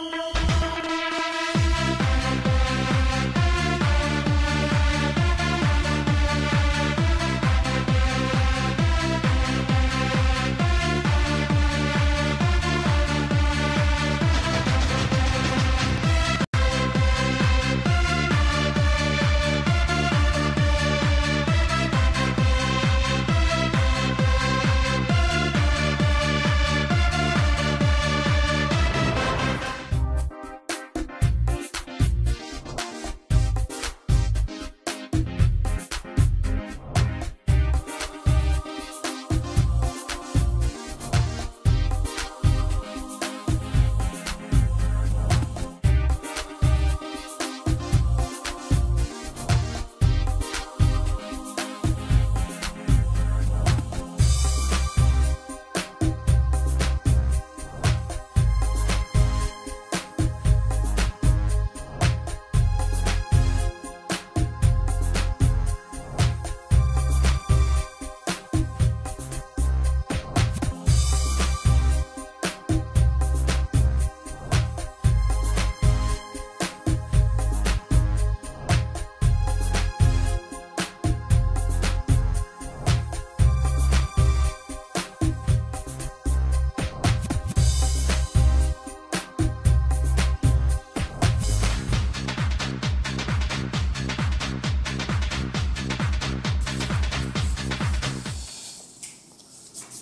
Thank you.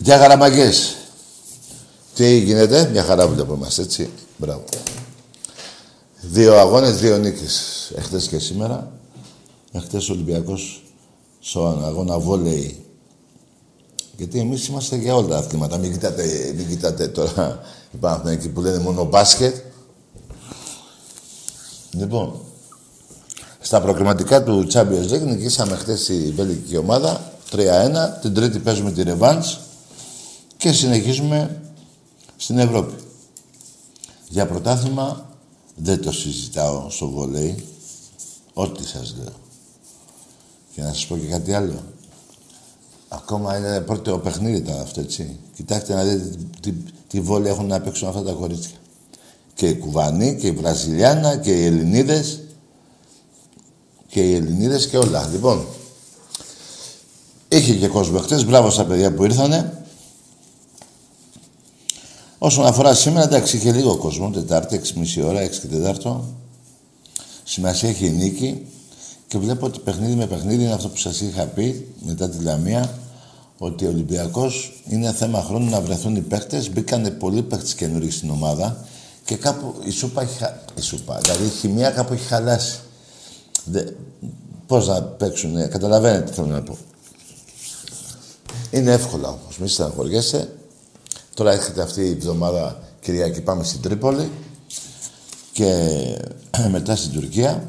Γεια χαραμαγκές. Τι γίνεται, μια χαρά βλέπω μας, έτσι. Μπράβο. Δύο αγώνες, δύο νίκες. Εχθές και σήμερα. Εχθές ο Ολυμπιακός στον αγώνα βόλεϊ. Γιατί εμείς είμαστε για όλα τα αθλήματα. Μην κοιτάτε, μην κοιτάτε τώρα οι εκεί που λένε μόνο μπάσκετ. Λοιπόν, στα προκριματικά του Champions League νικήσαμε χθες η βέλγικη ομάδα 3-1. Την τρίτη παίζουμε τη ρεβάνς και συνεχίζουμε στην Ευρώπη. Για πρωτάθλημα δεν το συζητάω στο βολέι. Ό,τι σας λέω. Και να σας πω και κάτι άλλο. Ακόμα είναι πρώτο παιχνίδι ήταν αυτό, έτσι. Κοιτάξτε να δείτε τι, τι βόλη έχουν να παίξουν αυτά τα κορίτσια. Και οι Κουβανοί και οι Βραζιλιάνα και οι Ελληνίδες και οι Ελληνίδες και όλα. Λοιπόν, είχε και κόσμο χτες. Μπράβο στα παιδιά που ήρθανε. Όσον αφορά σήμερα, εντάξει, είχε λίγο κόσμο, Τετάρτη, 6,5 ώρα, 6 και 4. Σημασία έχει η νίκη και βλέπω ότι παιχνίδι με παιχνίδι είναι αυτό που σας είχα πει μετά τη Λαμία, ότι ο Ολυμπιακός είναι θέμα χρόνου να βρεθούν οι παίχτες. Μπήκανε πολλοί παίχτες καινούργιοι στην ομάδα και κάπου η σούπα έχει, η σούπα, δηλαδή η χημεία κάπου έχει χαλάσει. Δε... Πώς να παίξουν, καταλαβαίνετε τι θέλω να πω. Είναι εύκολα όμως, μην στεναχωριέσαι. Τώρα έρχεται αυτή η εβδομάδα Κυριακή πάμε στην Τρίπολη και μετά στην Τουρκία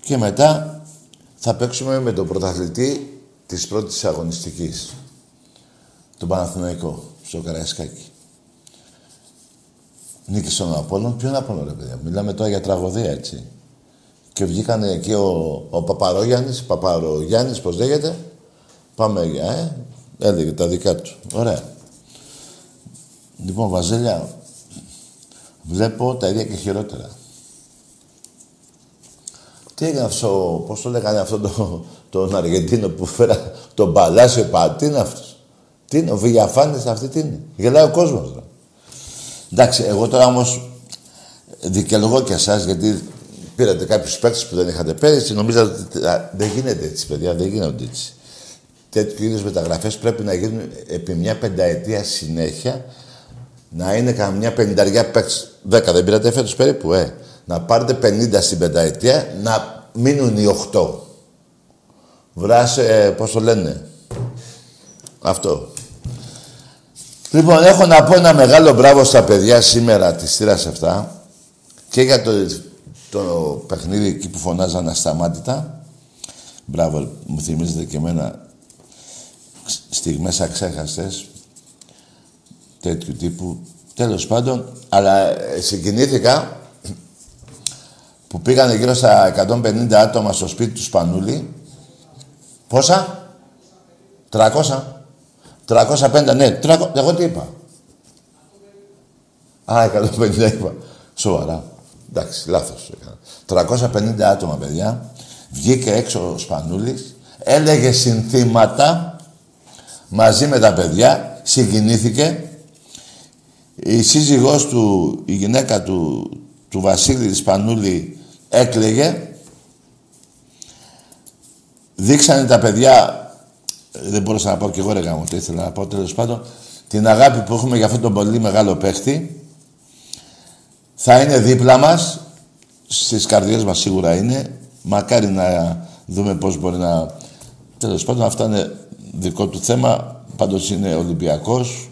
και μετά θα παίξουμε με τον πρωταθλητή της πρώτης αγωνιστικής τον Παναθηναϊκό στο Καραϊσκάκι. Νίκη στον Απόλλων. Ποιον Απόλλων ρε παιδιά. Μιλάμε τώρα για τραγωδία έτσι. Και βγήκαν εκεί ο, ο Παπαρόγιαννης, Παπαρογιάννης, πώς λέγεται. Πάμε, ε, Έλεγε τα δικά του. Ωραία. Λοιπόν, Βαζέλια, βλέπω τα ίδια και χειρότερα. Τι έγινε αυτό, πώς το λέγανε αυτό το, τον Αργεντίνο που φέρα τον Παλάσιο Πα, τι είναι αυτός; Τι είναι, ο Βηγιαφάνης αυτή τι είναι; Γελάει ο κόσμος. Ρε. Εντάξει, εγώ τώρα όμως δικαιολογώ και εσάς γιατί πήρατε κάποιους παίκτες που δεν είχατε πέρυσι. Νομίζω ότι δεν γίνεται έτσι, παιδιά, δεν γίνονται έτσι τέτοιου είδους μεταγραφές πρέπει να γίνουν επί μια πενταετία συνέχεια. Να είναι καμιά πενταριά παίξει. Δέκα δεν πήρατε φέτος περίπου, ε. Να πάρετε πενήντα στην πενταετία, να μείνουν οι οχτώ. Βράσε, ε, πώς το λένε. Αυτό. Λοιπόν, έχω να πω ένα μεγάλο μπράβο στα παιδιά σήμερα της σειρά αυτά και για το, το παιχνίδι εκεί που φωνάζαν ασταμάτητα. Μπράβο, μου θυμίζετε και εμένα στιγμές αξέχαστες τέτοιου τύπου. Τέλος πάντων, αλλά ε, συγκινήθηκα που πήγανε γύρω στα 150 άτομα στο σπίτι του Σπανούλη. Πόσα; 300. 350, ναι. 300, εγώ τι είπα. Α, 150 είπα. Σοβαρά. Εντάξει, λάθος έκανα. 350 άτομα, παιδιά. Βγήκε έξω ο Σπανούλης, έλεγε συνθήματα μαζί με τα παιδιά, συγκινήθηκε. Η σύζυγός του, η γυναίκα του, του Βασίλη Σπανούλη έκλαιγε. Δείξανε τα παιδιά, δεν μπορούσα να πω και εγώ ρε γάμο, ήθελα να πω τέλος πάντων, την αγάπη που έχουμε για αυτόν τον πολύ μεγάλο παίχτη. Θα είναι δίπλα μας, στις καρδιές μας σίγουρα είναι. Μακάρι να δούμε πώς μπορεί να... Τέλος πάντων, αυτά είναι δικό του θέμα. Πάντως είναι Ολυμπιακός.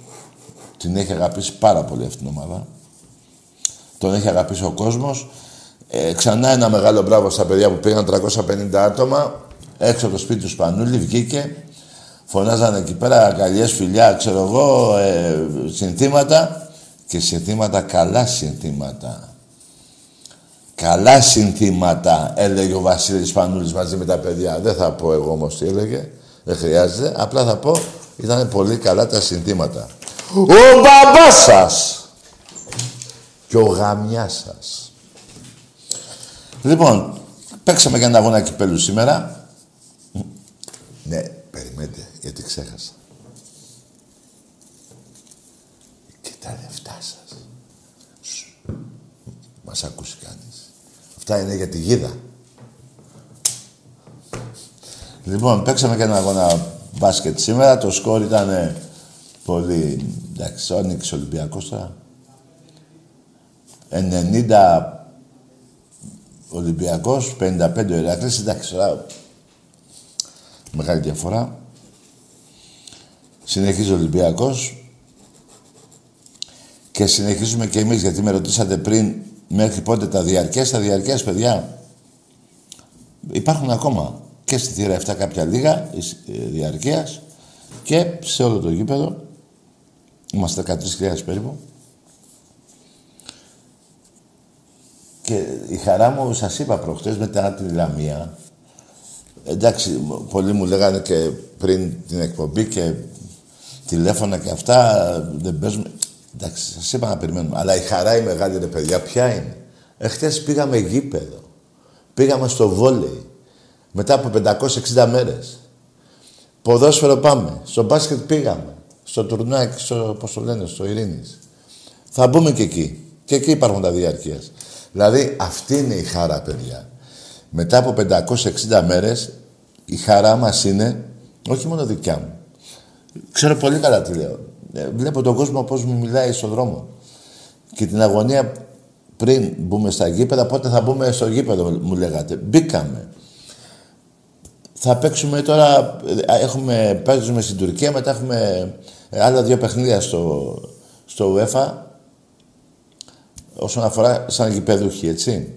Την έχει αγαπήσει πάρα πολύ αυτή την ομάδα. Τον έχει αγαπήσει ο κόσμος. Ε, ξανά ένα μεγάλο μπράβο στα παιδιά που πήγαν 350 άτομα. Έξω από το σπίτι του Σπανούλη βγήκε. Φωνάζανε εκεί πέρα αγκαλιές, φιλιά, ξέρω εγώ, ε, συνθήματα. Και συνθήματα, καλά συνθήματα. Καλά συνθήματα, έλεγε ο Βασίλης Πανούλης μαζί με τα παιδιά. Δεν θα πω εγώ όμως τι έλεγε. Δεν χρειάζεται. Απλά θα πω, ήταν πολύ καλά τα συνθήματα. Ο μπαμπάς σας και ο γαμιάς σας. Λοιπόν, παίξαμε και ένα αγώνα κυπέλου σήμερα. Ναι, περιμένετε, γιατί ξέχασα. Και τα λεφτά σας. Μας ακούσει κανείς. Αυτά είναι για τη γίδα. Λοιπόν, παίξαμε και ένα αγώνα μπάσκετ σήμερα. Το σκορ ήταν πολύ... Εντάξει, ο Νίκης Ολυμπιακός τώρα. 90 Ολυμπιακός, 55 ο Ηράκλης. Εντάξει, τώρα μεγάλη διαφορά. Συνεχίζει ο Ολυμπιακός. Και συνεχίζουμε και εμείς, γιατί με ρωτήσατε πριν μέχρι πότε τα διαρκές. Τα διαρκές, παιδιά, υπάρχουν ακόμα και στη θύρα 7 κάποια λίγα ε, διαρκείας και σε όλο το γήπεδο. Είμαστε 13.000 περίπου. Και η χαρά μου, σας είπα προχτές, μετά τη Λαμία, εντάξει, πολλοί μου λέγανε και πριν την εκπομπή και τηλέφωνα και αυτά, δεν παίζουμε. Εντάξει, σας είπα να περιμένουμε. Αλλά η χαρά η μεγάλη, ρε παιδιά, ποια είναι. Εχθές πήγαμε γήπεδο. Πήγαμε στο βόλεϊ. Μετά από 560 μέρες. Ποδόσφαιρο πάμε. Στο μπάσκετ πήγαμε. Στο τουρνάκι, στο, πώς το λένε, στο Ειρήνης. Θα μπούμε και εκεί. Και εκεί υπάρχουν τα διαρκείας. Δηλαδή, αυτή είναι η χαρά, παιδιά. Μετά από 560 μέρες, η χαρά μας είναι, όχι μόνο δικιά μου. Ξέρω πολύ καλά τι λέω. Ε, βλέπω τον κόσμο πώς μου μιλάει στον δρόμο. Και την αγωνία πριν μπούμε στα γήπεδα, πότε θα μπούμε στο γήπεδο, μου λέγατε. Μπήκαμε. Θα παίξουμε τώρα, ε, έχουμε, παίζουμε στην Τουρκία, μετά έχουμε άλλα δύο παιχνίδια στο, στο UEFA, όσον αφορά σαν γηπεδούχοι, έτσι.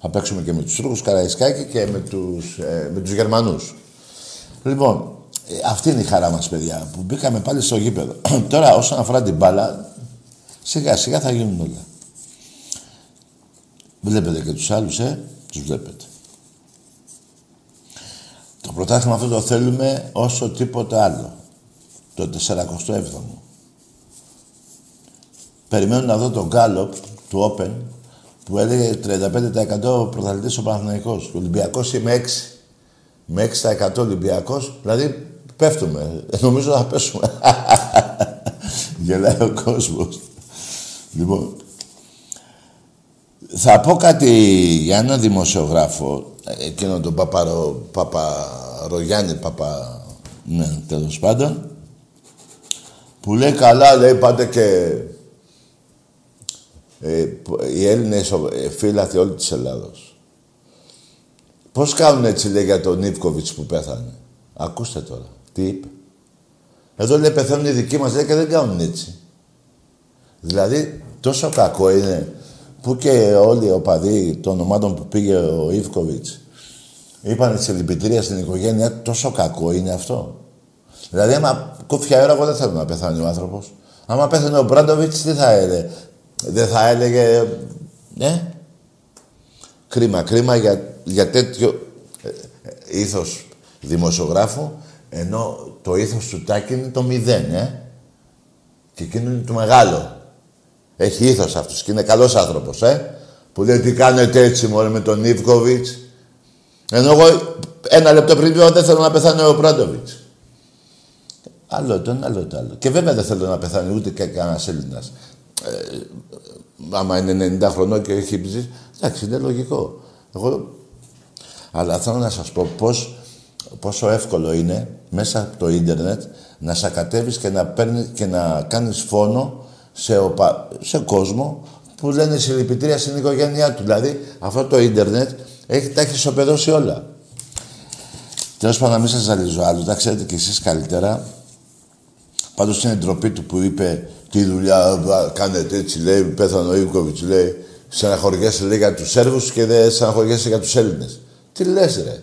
Θα παίξουμε και με τους Τούρκους Καραϊσκάκη και με τους, ε, με τους Γερμανούς. Λοιπόν, ε, αυτή είναι η χαρά μας, παιδιά, που μπήκαμε πάλι στο γήπεδο. Τώρα, όσον αφορά την μπάλα, σιγά σιγά θα γίνουν όλα. Βλέπετε και τους άλλους, ε, τους βλέπετε. Το πρωτάθλημα αυτό το θέλουμε όσο τίποτα άλλο. Το 47ο. Περιμένω να δω τον Γκάλοπ του Open που έλεγε 35% πρωταθλητής ο Παναθηναϊκός. Ο Ολυμπιακός είμαι 6. Με 6% Ολυμπιακός, δηλαδή πέφτουμε. Ε, νομίζω θα πέσουμε. Γελάει ο κόσμος. Λοιπόν, θα πω κάτι για έναν δημοσιογράφο, εκείνο τον Παπαρο, Παπαρογιάννη, Παπα... Ναι, τέλος πάντων, που λέει καλά, λέει πάτε και ε, οι Έλληνες ε, φύλαθοι όλης της Ελλάδος. Πώς κάνουν έτσι, λέει, για τον Νίβκοβιτς που πέθανε; Ακούστε τώρα. Τι είπε. Εδώ λέει πεθαίνουν οι δικοί μας, λέει, και δεν κάνουν έτσι. Δηλαδή, τόσο κακό είναι που και όλοι οι οπαδοί των ομάδων που πήγε ο Ιβκοβιτς είπαν σε λυπητήρια στην οικογένεια, τόσο κακό είναι αυτό. Δηλαδή, άμα κόφια ώρα, εγώ δεν θέλω να πεθάνει ο άνθρωπος. Άμα πέθανε ο Μπράντοβιτς, τι θα έλεγε; Δεν θα έλεγε, ναι. Κρίμα, κρίμα για, για τέτοιο ε, ε, ήθος δημοσιογράφου, ενώ το ήθος του Τάκη είναι το μηδέν, ε. Και εκείνο είναι το μεγάλο. Έχει ήθος αυτός και είναι καλός άνθρωπος, ε. Που λέει τι κάνετε έτσι μωρέ με τον Ιβκοβιτς; Ενώ εγώ ένα λεπτό πριν πω δεν θέλω να πεθάνει ο Πράντοβιτς. Άλλο το ένα, άλλο το άλλο. Και βέβαια δεν θέλω να πεθάνει ούτε και κανένας Έλληνας. Ε, άμα είναι 90 χρονών και έχει ψήσει, εντάξει, είναι λογικό. Εγώ... Αλλά θέλω να σας πω πώς, πόσο εύκολο είναι μέσα από το ίντερνετ να σακατεύεις και να, παίρνεις, και να κάνεις φόνο σε, οπα, σε κόσμο που λένε συλληπιτήρια στην οικογένειά του. Δηλαδή, αυτό το ίντερνετ έχει, τα έχεις ισοπεδώσει όλα. Τέλος πάντων, να μην σας ζαλίζω άλλο, τα ξέρετε κι εσείς καλύτερα. Πάντως είναι ντροπή του που είπε τι δουλειά κάνετε έτσι, λέει, πέθανε ο Ιβκοβιτ, λέει, στεναχωριέσαι λέει για τους Σέρβους και δεν στεναχωριέσαι για τους Έλληνες. Τι λες, ρε.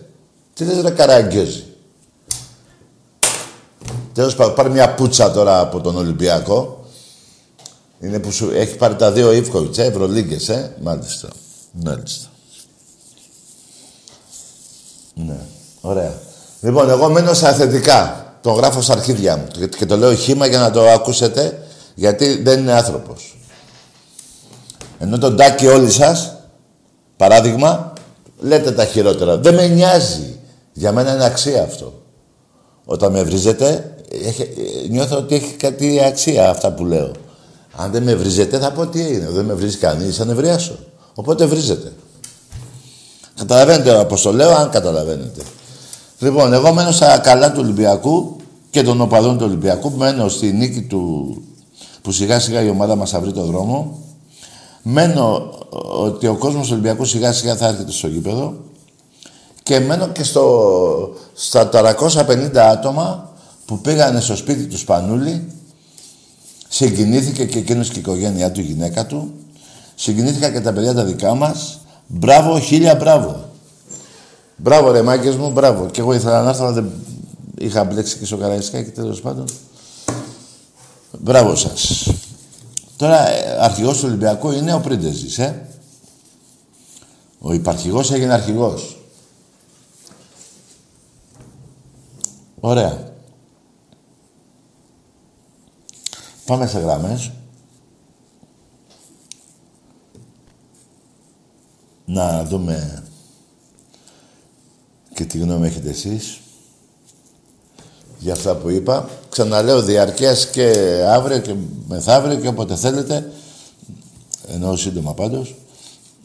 Τι λες, ρε, καραγκιόζη. Τέλος πάντων, πάρει μια πούτσα τώρα από τον Ολυμπιακό. Είναι που σου έχει πάρει τα δύο Ιβκοβιτ, ε, Ευρωλίγκες, ε. Μάλιστα. Μάλιστα. Ναι. Ωραία. Λοιπόν, εγώ μένω στα θετικά. Το γράφω στα αρχίδια μου. Και το λέω χήμα για να το ακούσετε, γιατί δεν είναι άνθρωπος. Ενώ τον τάκι όλοι σας, παράδειγμα, λέτε τα χειρότερα. Δεν με νοιάζει. Για μένα είναι αξία αυτό. Όταν με βρίζετε, νιώθω ότι έχει κάτι αξία αυτά που λέω. Αν δεν με βρίζετε, θα πω τι είναι. Δεν με βρίζει κανείς, θα νευριάσω. Οπότε βρίζετε. Καταλαβαίνετε πώ το λέω, αν καταλαβαίνετε. Λοιπόν, εγώ μένω στα καλά του Ολυμπιακού και των οπαδών του Ολυμπιακού. Μένω στη νίκη του που σιγά σιγά η ομάδα μας θα βρει το δρόμο. Μένω ότι ο κόσμος του Ολυμπιακού σιγά σιγά θα έρχεται στο γήπεδο. Και μένω και στο, στα 450 άτομα που πήγανε στο σπίτι τους Σπανούλη. Συγκινήθηκε και εκείνος και η οικογένειά του, η γυναίκα του. Συγκινήθηκα και τα παιδιά τα δικά μας. Μπράβο, χίλια μπράβο. Μπράβο ρε μάγκες μου, μπράβο. Και εγώ ήθελα να έρθω, αλλά δεν είχα μπλέξει και στο Καραϊσκάκι τέλος πάντων. Μπράβο σας. Τώρα, ε, αρχηγός του Ολυμπιακού είναι ο Πρίντεζης, ε. Ο υπαρχηγός έγινε αρχηγός. Ωραία. Πάμε σε γραμμές. Να δούμε και τι γνώμη έχετε εσείς για αυτά που είπα. Ξαναλέω διαρκές και αύριο και μεθαύριο και όποτε θέλετε. Ενώ σύντομα πάντως.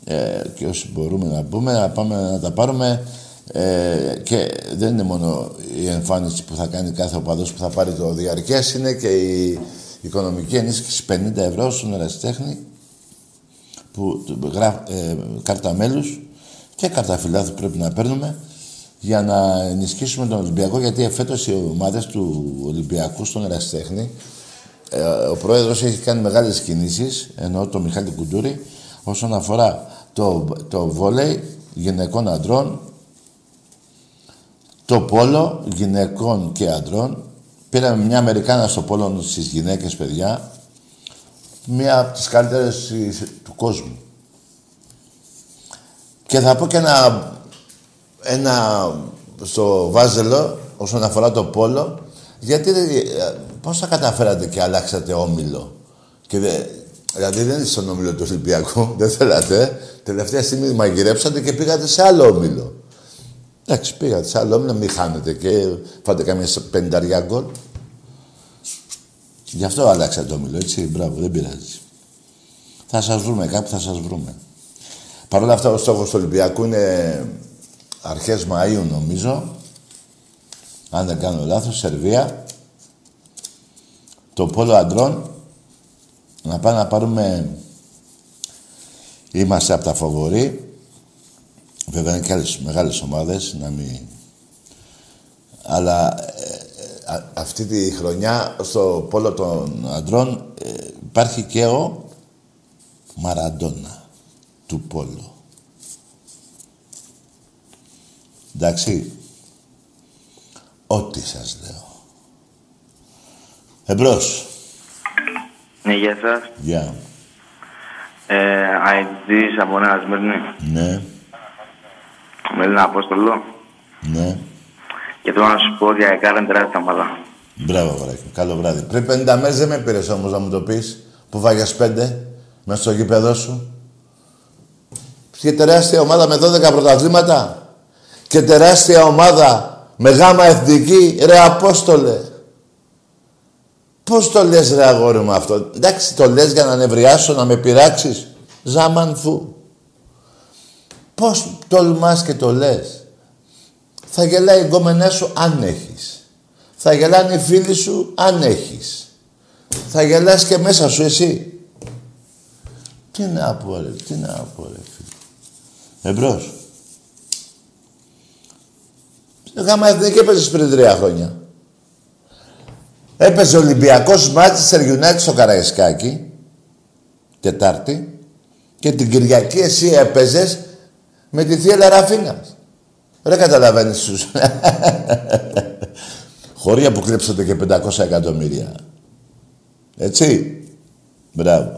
Ε, και όσοι μπορούμε να πούμε, να πάμε να τα πάρουμε. Ε, και δεν είναι μόνο η εμφάνιση που θα κάνει κάθε οπαδός που θα πάρει το διαρκές, είναι και η οικονομική ενίσχυση 50 ευρώ στον ερασιτέχνη που γράφει ε, κάρτα μέλους και κάρτα φιλάθου πρέπει να παίρνουμε για να ενισχύσουμε τον Ολυμπιακό, γιατί εφέτος οι ομάδες του Ολυμπιακού στον Εραστέχνη, ε, ο πρόεδρος έχει κάνει μεγάλες κινήσεις, ενώ το Μιχάλη Κουντούρη, όσον αφορά το, το βόλεϊ γυναικών αντρών, το πόλο γυναικών και αντρών. Πήραμε μια Αμερικάνα στο πόλο στις γυναίκες, παιδιά. Μία από τις καλύτερες του κόσμου. Και θα πω και ένα ένα στο Βάζελο όσον αφορά το πόλο, γιατί πώς θα καταφέρατε και αλλάξατε όμιλο; Και δε, δηλαδή δεν είστε στον όμιλο του Ολυμπιακού, δεν θέλατε. Τελευταία στιγμή μαγειρέψατε και πήγατε σε άλλο όμιλο. Εντάξει, πήγατε σε άλλο όμιλο, μην χάνετε και φάτε καμία πενταριά γκολ. Γι' αυτό αλλάξατε το όμιλο, έτσι. Μπράβο, δεν πειράζει. Θα σας βρούμε κάπου, θα σας βρούμε. Παρ' όλα αυτά, ο στόχος του Ολυμπιακού είναι αρχές Μαΐου νομίζω, αν δεν κάνω λάθος, Σερβία, το πόλο αντρών, να πάμε να πάρουμε, είμαστε από τα φοβορή, βέβαια είναι και άλλες μεγάλες ομάδες, να μην... Αλλά ε, ε, αυτή τη χρονιά στο πόλο των αντρών ε, υπάρχει και ο Μαραντόνα του πόλου. Εντάξει. Ό,τι σας λέω. Εμπρός. Ναι, γεια σας. Γεια. Ε, αιτητής από Νέα Σμύρνη. Ναι. Με λένε Απόστολο. Ναι. Και θέλω να σου πω ότι η ΑΕΚΑΡ είναι τεράστια ομάδα. Μπράβο, βράδυ. Καλό βράδυ. Πριν 50 μέρες δεν με πήρες όμως να μου το πεις. Που βάγες πέντε. Μέσα στο γήπεδο σου. Και τεράστια ομάδα με 12 πρωταθλήματα. Και τεράστια ομάδα με γάμα εθνική. Ρε Απόστολε. Πώς το λες ρε αγόρι μου αυτό; Εντάξει το λες για να νευριάσω, να με πειράξεις. Ζάμαν φου. Πώς τολμάς και το λες; Θα γελάει η γκόμενά σου αν έχεις. Θα γελάνε οι φίλοι σου αν έχεις. Θα γελάς και μέσα σου εσύ. Τι να πω ρε, τι να πω ρε φίλε. Εμπρός. Γάμα εθνική έπαιζες πριν τρία χρόνια. Έπαιζε Ολυμπιακός Μάτσιστερ United στο Καραϊσκάκι. Τετάρτη. Και την Κυριακή εσύ έπαιζες με τη θεία Λαραφίνας. Δεν καταλαβαίνεις τους. Χωρία που κλέψατε και 500 εκατομμύρια. Έτσι. Μπράβο.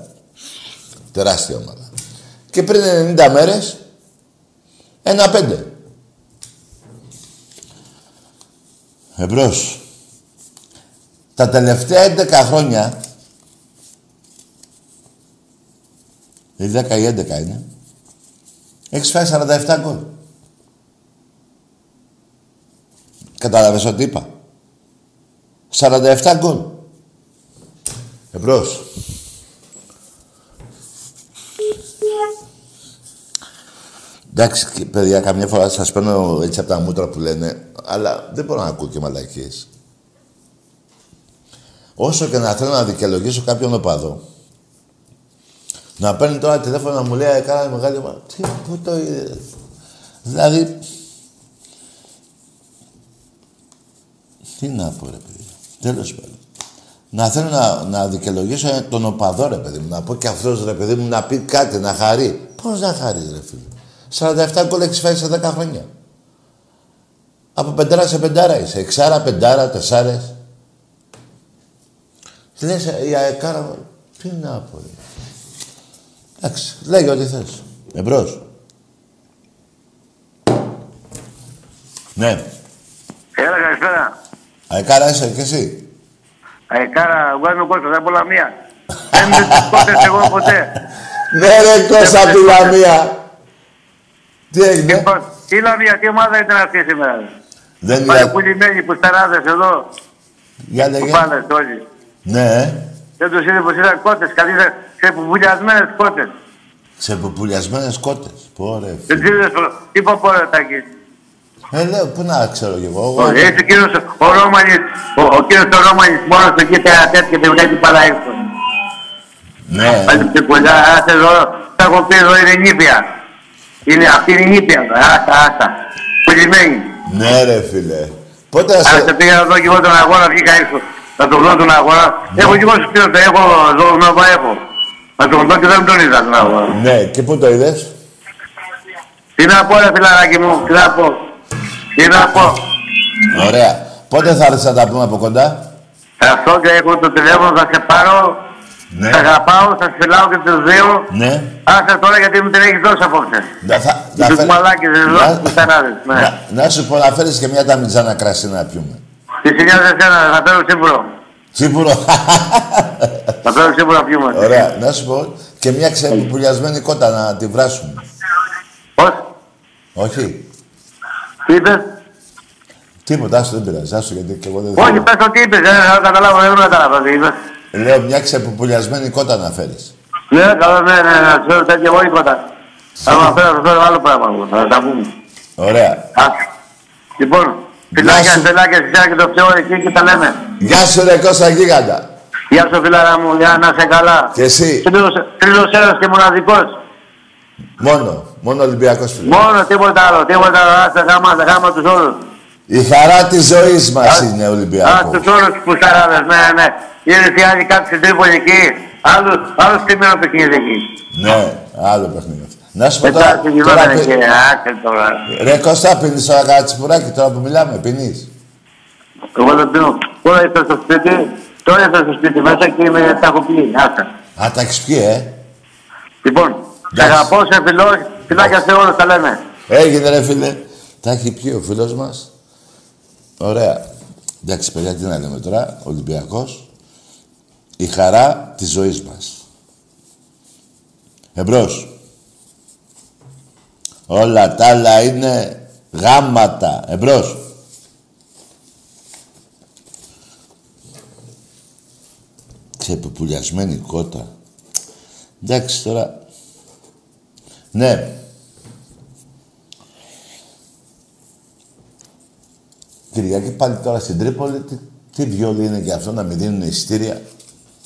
Τεράστια ομάδα. Και πριν 90 μέρες, ένα πέντε. Εμπρός. Τα τελευταία 11 χρόνια, η 10 ή 11 είναι, έχεις φάει 47 γκολ. Κατάλαβες ό,τι είπα. 47 γκολ. Εμπρός. Εντάξει, παιδιά, καμιά φορά σας παίρνω έτσι από τα μούτρα που λένε, αλλά δεν μπορώ να ακούω και μαλακίες. Όσο και να θέλω να δικαιολογήσω κάποιον οπαδό, να παίρνει τώρα τηλέφωνο να μου λέει «Έκανα μεγάλη μα...» Τι, πού το είδε. Δηλαδή... Τι να πω, ρε παιδί. Τέλος πάντων. Να θέλω να, να δικαιολογήσω τον οπαδό, ρε παιδί μου. Να πω και αυτός, ρε παιδί μου, να πει κάτι, να χαρεί. Πώς να χαρείς, ρε φίλε. 47 γκολ έχεις φάει σε 10 χρόνια. Από πεντάρα σε πεντάρα είσαι. Εξάρα, πεντάρα, τεσσάρες. Λες, η αεκάρα... Τι να πω, ρε. Εντάξει, λέγει ό,τι θες. Εμπρός. Ναι. Έλα, καλησπέρα. Αεκάρα είσαι και εσύ. Αεκάρα, βγάζω κόστος, δεν πολλά μία. Δεν είμαι τους κόστες εγώ ποτέ. Ναι ρε Κώστα από τη Λαμία. Τι έγινε; Λοιπόν, τι Λαμία, τι ομάδα ήταν αυτή σήμερα. Δεν Πάνε είναι. πουλημένοι που σταράδες εδώ. Για Που λέγε. πάνε όλοι. Ναι. Δεν τους είδε πως ήταν κότες, καλύτερα σε πουλιασμένες κότες. Σε πουπουλιασμένες κότες. Πόρε. Δεν τους είδες, τι πω πω ρε Τάκη. Ε, λέω, πού να ξέρω κι εγώ. εγώ Ο- Έτσι ο κύριος ο Ρώμανης, ο, ο κύριος ο Ρώμανης μόνος του εκεί πέρα τέτοια και βλέπει παρά έξω. ναι. Πάλι ψεκουλιά, άσε εδώ, τα έχω πει εδώ είναι νήπια. Είναι, αυτή είναι η νήπια, άστα, άστα. Πουλημένη. Ναι ρε φίλε. Πότε θα Άσε σε... πήγα να δω και εγώ τον αγώνα, βγήκα έξω. Να τον δω τον αγώνα. Έχω και εγώ σπίτι, το έχω, εδώ νόβα έχω. Να τον δω και δεν τον είδα τον αγώνα. Ναι, και πού το είδες; Τι να πω ρε φιλαράκι μου, τι να πω. Τι να πω. Ωραία. Πότε θα έρθεις να τα πούμε από κοντά; Αυτό και έχω το τηλέφωνο, θα σε πάρω. Ναι. Θα αγαπάω, θα σε φυλάω και τους δύο. Ναι. Άσε τώρα γιατί μου την έχεις δώσει απόψε. Να, θα, Τους φέρ- μαλάκες εδώ, Να- τους ταράδες, ναι. να, να σου πω να φέρεις και μια ταμιτζάνα κρασί να πιούμε. Τη συνιά σε σένα, θα φέρω σίγουρο. Τσίπουρο. Θα φέρω σίγουρο να πιούμε. Ωραία. Να σου πω και μια ξεπουλιασμένη κότα να τη βράσουμε. Πώς, Όχι. τι είπες; Τίποτα, άστο δεν πειράζει. Άστο γιατί και εγώ δεν Όχι, θέλω. πες το τι είπες, δεν θα καταλάβω, δεν καταλάβω τι είπες. Λέω μια ξεπουλιασμένη κότα να φέρεις. Ναι, καλά, ναι, ναι, ναι, σου φέρω τέτοια εγώ τίποτα. Αν φέρω, θα φέρω άλλο πράγμα, εγώ, θα τα πούμε. Ωραία. Α, Λοιπόν, φιλάκια, Γεια σου. φιλάκια, εσένα και το Θεό εκεί και τα λέμε. Γεια σου ρε Κώστα Γίγαντα. Γεια σου φιλάρα μου, για να είσαι καλά. Και εσύ. Τρίτος ένας και μοναδικός. Μόνο. Μόνο Ολυμπιακός φίλε. Μόνο, τίποτα άλλο, τίποτα άλλο. Άσε γάμα, γάμα τους όλους. Η χαρά της ζωής μας Α, είναι Α, Ολυμπιακός. τους όλους τους πουσταράδες, ναι, ναι. Είναι οι άλλοι κάτι στην Τρίπολη εκεί. Άλλους, άλλους τιμένο παιχνίδι εκεί. Ναι, άλλο παιχνίδι αυτό. Να σου πω τώρα, Εντάξει, τώρα γινόταν πι- εκεί. Άσε τώρα. Ρε Κώστα, πίνεις τώρα κάτι τσιπουράκι τώρα που μιλάμε, πίνεις. Εγώ δεν πίνω. Τώρα ήρθα στο σπίτι, τώρα ήρθα στο σπίτι μέσα και είμαι, τα έχω πει. Άσε. Α, τα έχεις πιει, ε. Λοιπόν, σε Εντάξει. αγαπώ, σε φιλώ, φιλάκια σε όλους, τα λέμε. Έγινε ρε φίλε. Τα έχει πιει ο φίλος μας. Ωραία. Εντάξει παιδιά, τι να λέμε τώρα. Ολυμπιακός. Η χαρά της ζωής μας. Εμπρός. Όλα τα άλλα είναι γάματα. Εμπρός. Ξεποπουλιασμένη κότα. Εντάξει τώρα. Ναι. Κυριακή πάλι τώρα στην Τρίπολη. Τι, τι βιόλι είναι και αυτό να μην δίνουν ειστήρια.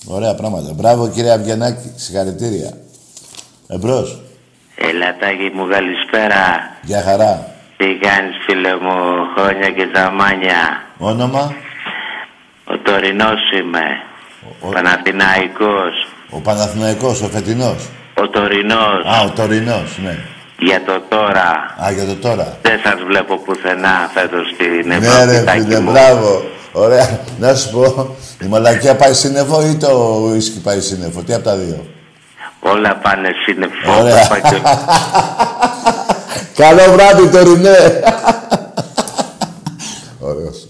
Ωραία πράγματα. Μπράβο κύριε Αυγενάκη. Συγχαρητήρια. Εμπρός. Ελατάκι μου καλησπέρα. Γεια χαρά. Τι κάνεις φίλε μου, χρόνια και ζαμάνια. Όνομα; Ο τωρινός είμαι. Ο- Παναθηναϊκός. Ο Παναθηναϊκός, ο φετινός. Ο τωρινός. Α, ο τωρινός, ναι. Για το τώρα. Α, για το τώρα. Δεν σας βλέπω πουθενά φέτος στην Ναι Ευρώπη. ρε τάκι φίλε, μου. μπράβο. Ωραία. Να σου πω, η μαλακία πάει σύννεφο ή το ίσκι πάει σύννεφο; Τι από τα δύο; Όλα πάνε σύννεφο. Ωραία. Παπα- Καλό βράδυ, τωρινέ. Ωραίος.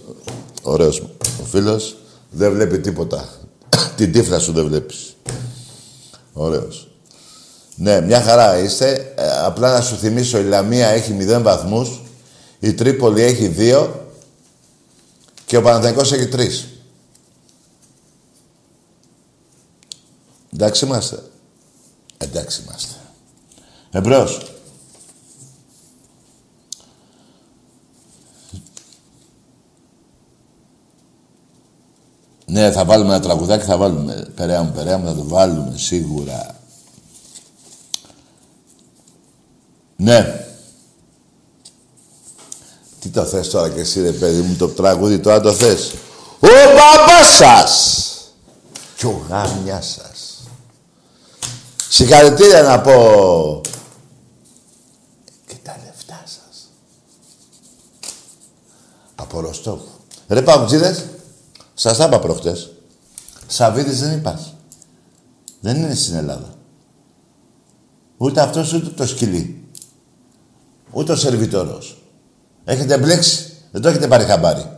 Ωραίος. Ο φίλος δεν βλέπει τίποτα. Την τύφλα σου δεν βλέπεις. Ωραίος. Ναι, μια χαρά είστε. Ε, απλά να σου θυμίσω, η Λαμία έχει 0 βαθμούς, η Τρίπολη έχει 2 και ο Παναθηναϊκός έχει 3. Εντάξει είμαστε. Εντάξει είμαστε. Εμπρός. Ναι, θα βάλουμε ένα τραγουδάκι, θα βάλουμε. Περαία μου, περαία μου, θα το βάλουμε σίγουρα. Ναι. Τι το θες τώρα και εσύ ρε παιδί μου το τραγούδι, τώρα το θες; Ο μπαμπάς σας και ο γάμιας σας. Συγχαρητήρια να πω. Και τα λεφτά σας. Από Ροστόφ. Ρε παουτζίδες, σας τα είπα προχτές. Σαββίδης δεν υπάρχει. Δεν είναι στην Ελλάδα. Ούτε αυτός ούτε το σκυλί. Ούτε ο σερβιτόρος. Έχετε μπλέξει. Δεν το έχετε πάρει χαμπάρι.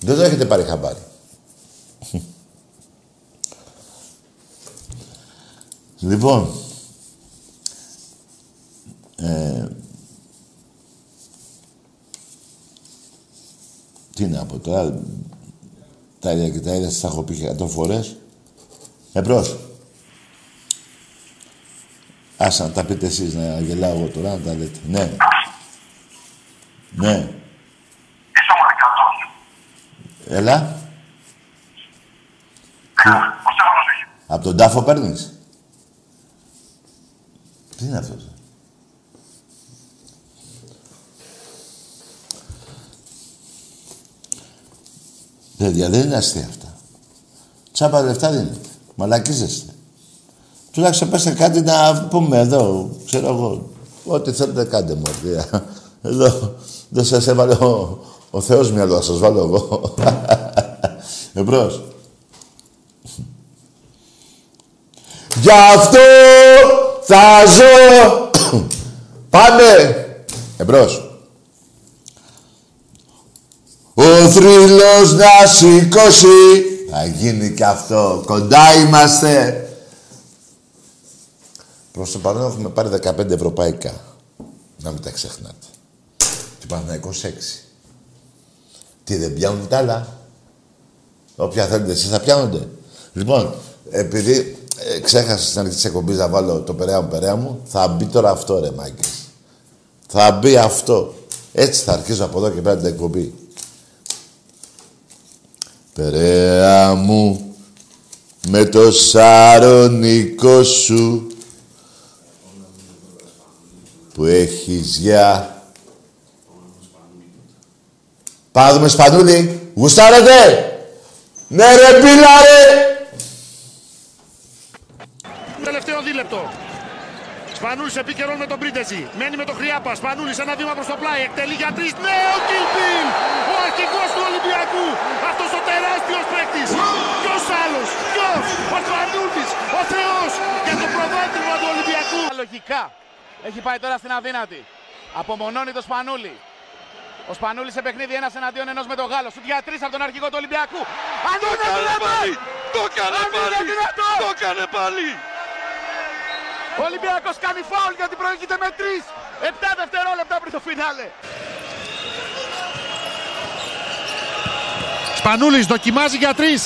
Δεν το έχετε πάρει χαμπάρι. λοιπόν, ε, τι να πω τώρα, τα ίδια και τα ίδια σας τα έχω πει εκατό φορές. Εμπρός. Άσα να τα πείτε εσείς, να γελάω εγώ τώρα, να τα λέτε. Ναι. Ναι. Έλα. Από τον τάφο παίρνεις; Τι είναι αυτός; Παιδιά, δεν είναι αστεία αυτά. Τσάπα λεφτά δίνετε. Μαλακίζεστε. Τουλάχιστον πέστε κάτι να πούμε εδώ, ξέρω εγώ. Ό,τι θέλετε κάντε μορδία. Εδώ δεν σας έβαλε ο, ο Θεός μυαλό, θα σας βάλω εγώ. Εμπρός. Γι' αυτό θα ζω. Πάμε. Εμπρός. Ο θρύλος να σηκώσει. Θα γίνει και αυτό. Κοντά είμαστε. Προς το παρόν έχουμε πάρει 15 ευρωπαϊκά. Να μην τα ξεχνάτε. Και Παναθηναϊκός 6. Τι δεν πιάνουν τα άλλα; Όποια θέλετε εσείς θα πιάνονται. Λοιπόν, επειδή ε, ξέχασα στην αρχή της εκπομπής να βάλω το περαία μου, περαία μου, θα μπει τώρα αυτό ρε μάγκες. Θα μπει αυτό. Έτσι θα αρχίσω από εδώ και πέρα την εκπομπή. Περαία μου, με το σαρονικό σου που έχεις για... Πάμε να δούμε σπανούλι. Γουστάρετε! Ναι ρε πίλα ρε! Τελευταίο δίλεπτο. Σπανούλης επίκαιρο με τον Πρίντεζη. Μένει με τον Χρυάπα. Σπανούλης ένα βήμα προς το πλάι. Εκτελεί για τρεις. Ναι, ο Κιλπίλ! Ο αρχηγός του Ολυμπιακού. Αυτός ο τεράστιος παίκτης. Ποιος άλλος; Ποιος; Ο Σπανούλης. Ο Θεός. Για το προβάδισμα του Ολυμπιακού. Λογικά. Έχει πάει τώρα στην αδύνατη. Απομονώνει το Σπανούλη. Ο Σπανούλης σε παιχνίδι ένας εναντίον ενός με τον Γάλλο. Σου για τρεις από τον αρχηγό του Ολυμπιακού. Αν Το είναι έκανε δυνατόν! πάλι! Το έκανε Αν είναι πάλι! δυνατόν! Το έκανε πάλι! Ο Ολυμπιακός κάνει φάουλ γιατί προηγείται με 3. 7 δευτερόλεπτα πριν το φινάλε. Σπανούλης δοκιμάζει για τρεις.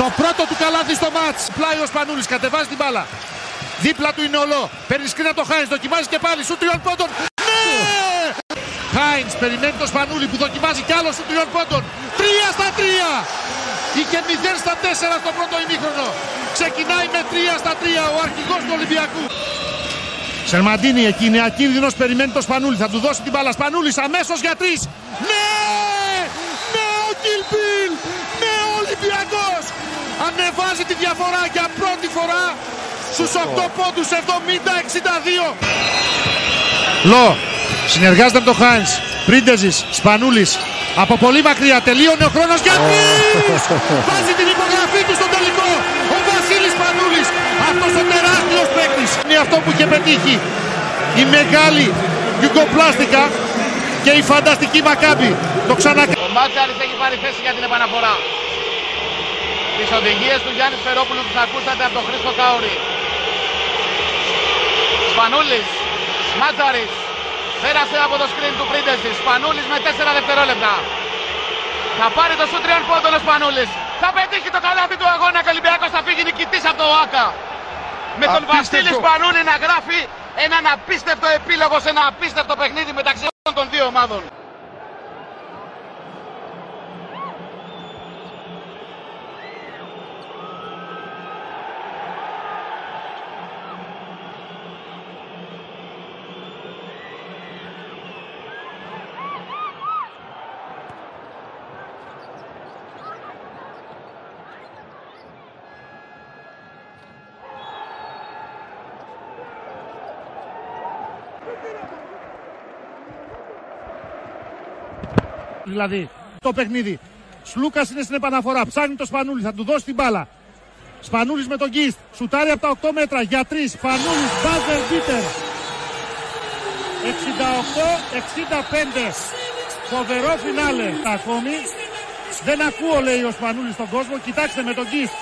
Το πρώτο του καλάθι στο μάτς. Πλάει ο Σπανούλης, κατεβάζει την μπάλα. Δίπλα του είναι ο Λό. Παίρνει σκριν από το Χάινς, δοκιμάζει και πάλι. Σου τριών πόντων. Ναι! Χάινς περιμένει το Σπανούλη που δοκιμάζει κι άλλο σου τριών πόντων. Τρία στα τρία. Είχε 0 στα 4 στο πρώτο ημίχρονο. Ξεκινάει με 3 στα 3 ο αρχηγός του Ολυμπιακού. Σερμαντίνη εκεί είναι ακίνδυνος, περιμένει το Σπανούλη. Θα του δώσει την μπάλα. Σπανούλης αμέσως για τρεις. Ναι! Ναι ο Κιλπίλ! Ναι ο Ολυμπιακός! Ανεβάζει τη διαφορά για πρώτη φορά στους 8 πόντους 70-62. Λο, συνεργάζεται με τον Χάινς. Πρίντεζης, Σπανούλης. Από πολύ μακριά τελείωνε ο χρόνος για τρεις! Βάζει την υπογραφή του στο τελικό. Ο Βασίλης Σπανούλης. Αυτός ο τεράστιος παίκτης. Είναι αυτό που είχε πετύχει η μεγάλη Γιουγκοπλάστικα και η φανταστική Μακάμπη. Το ξανακάνει. Ο Μάτσαρης έχει πάρει θέση για την επαναφορά. Τις οδηγίες του Γιάννης Φερόπουλου που θα ακούσατε από τον Χρήστο Κάουρη. Σπανούλης, Μάτσαρης, πέρασε από το σκριν του Πρίντεσης. Σπανούλης με 4 δευτερόλεπτα. Θα πάρει το σου τριών πόντων ο Σπανούλης. Θα πετύχει το καλάθι του αγώνα και ο Ολυμπιακός θα φύγει νικητής από το ΟΑΚΑ. Με τον Βασίλη Σπανούλη να γράφει έναν απίστευτο επίλογο σε ένα απίστευτο παιχνίδι μεταξύ όλων των δύο ομάδων. Δηλαδή το παιχνίδι. Σλούκας είναι στην επαναφορά. Ψάχνει το Σπανούλη, θα του δώσει την μπάλα. Σπανούλης με τον Γκίστ. Σουτάρει από τα 8 μέτρα για 3. Σπανούλης, μπάζερ μπίτερ. 68-65. Φοβερό φινάλε ακόμη. Δεν ακούω λέει ο Σπανούλης στον κόσμο. Κοιτάξτε με τον Γκίστ.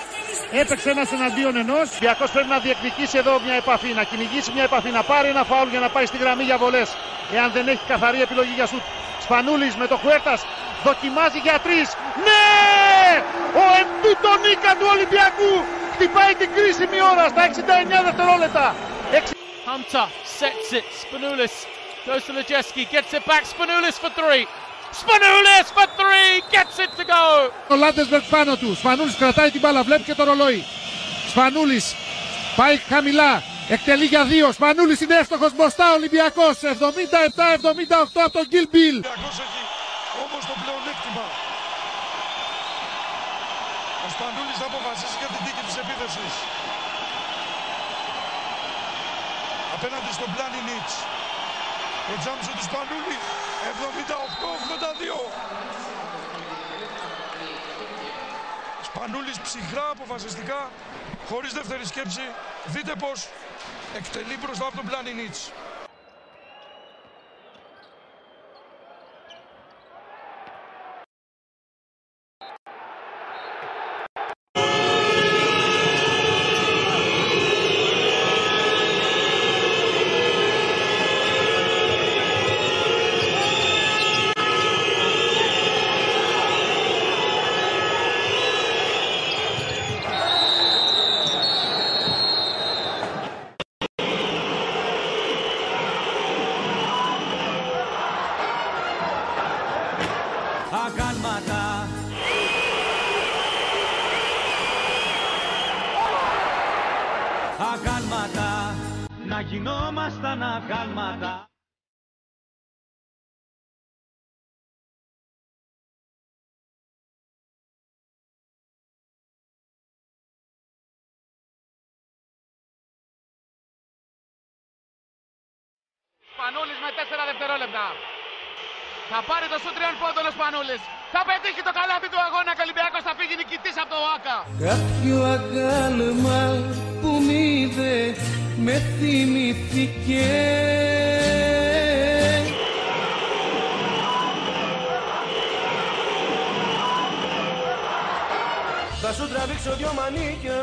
Έπαιξε ένας εναντίον ενός. Ο Ολυμπιακός πρέπει να διεκδικήσει εδώ μια επαφή, να κυνηγήσει μια επαφή, να πάρει ένα φάουλ για να πάει στη γραμμή για βολές. Εάν δεν έχει καθαρή επιλογή για σουτ. Σπανούλης με το Χουέρτας δοκιμάζει για τρεις. Ναι! Ο Εμπί τον νίκα του Ολυμπιακού χτυπάει την κρίσιμη ώρα στα 69 δευτερόλεπτα. Hunter sets it. Spanoulis goes to Lojeski, gets it back. Spanoulis for three. Spanoulis for three, gets it to go. Ο Λάντεσμπεργκ πάνω του. Σπανούλης κρατάει την μπάλα, βλέπει και το ρολόι. Σπανούλης πάει χαμηλά. Εκτελεί για δύο. Σπανούλης είναι εύστοχος μπροστά. Ολυμπιακός 77-78 από τον Γκίλ Μπιλ. Ολυμπιακός έχει όμως το πλεονέκτημα. Ο Σπανούλης θα αποφασίσει για την τίκη της επίθεσης. Απέναντι στον Πλάνι Νίτς. Το τζάμψο του Σπανούλη 78-82. Σπανούλης ψυχρά αποφασιστικά, χωρίς δεύτερη σκέψη. Δείτε πως εκτελεί μπροστά από τον Πλάνι αγάλματα. Αγάλματα. Να γινόμασταν αγάλματα σου τριών πόντων ο Σπανούλης. Θα πετύχει το καλάθι του αγώνα και ο Ολυμπιακός θα φύγει νικητής από το ΟΑΚΑ. Κάποιο αγάλμα που μ' είδε με θυμηθήκε Θα σου τραβήξω δυο μανίκια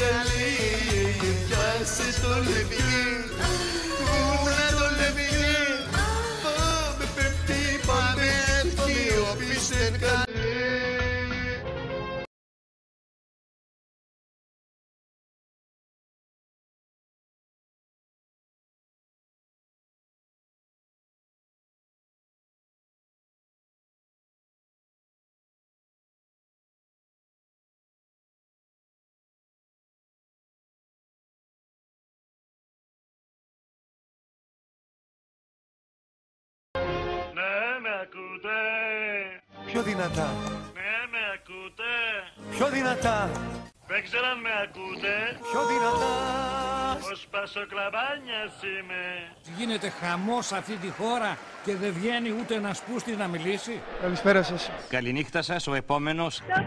είστε καλοί Πιάσε ακούτε. Πιο δυνατά. Ναι, με ακούτε. Πιο δυνατά. Δεν ξέρω αν με ακούτε. Πιο δυνατά. Ο Σπασοκλαμπάνιας είμαι. Γίνεται χαμός σε αυτή τη χώρα και δεν βγαίνει ούτε ένας πούστης να μιλήσει. Καλησπέρα σας. Καληνύχτα σας, ο επόμενος. Τα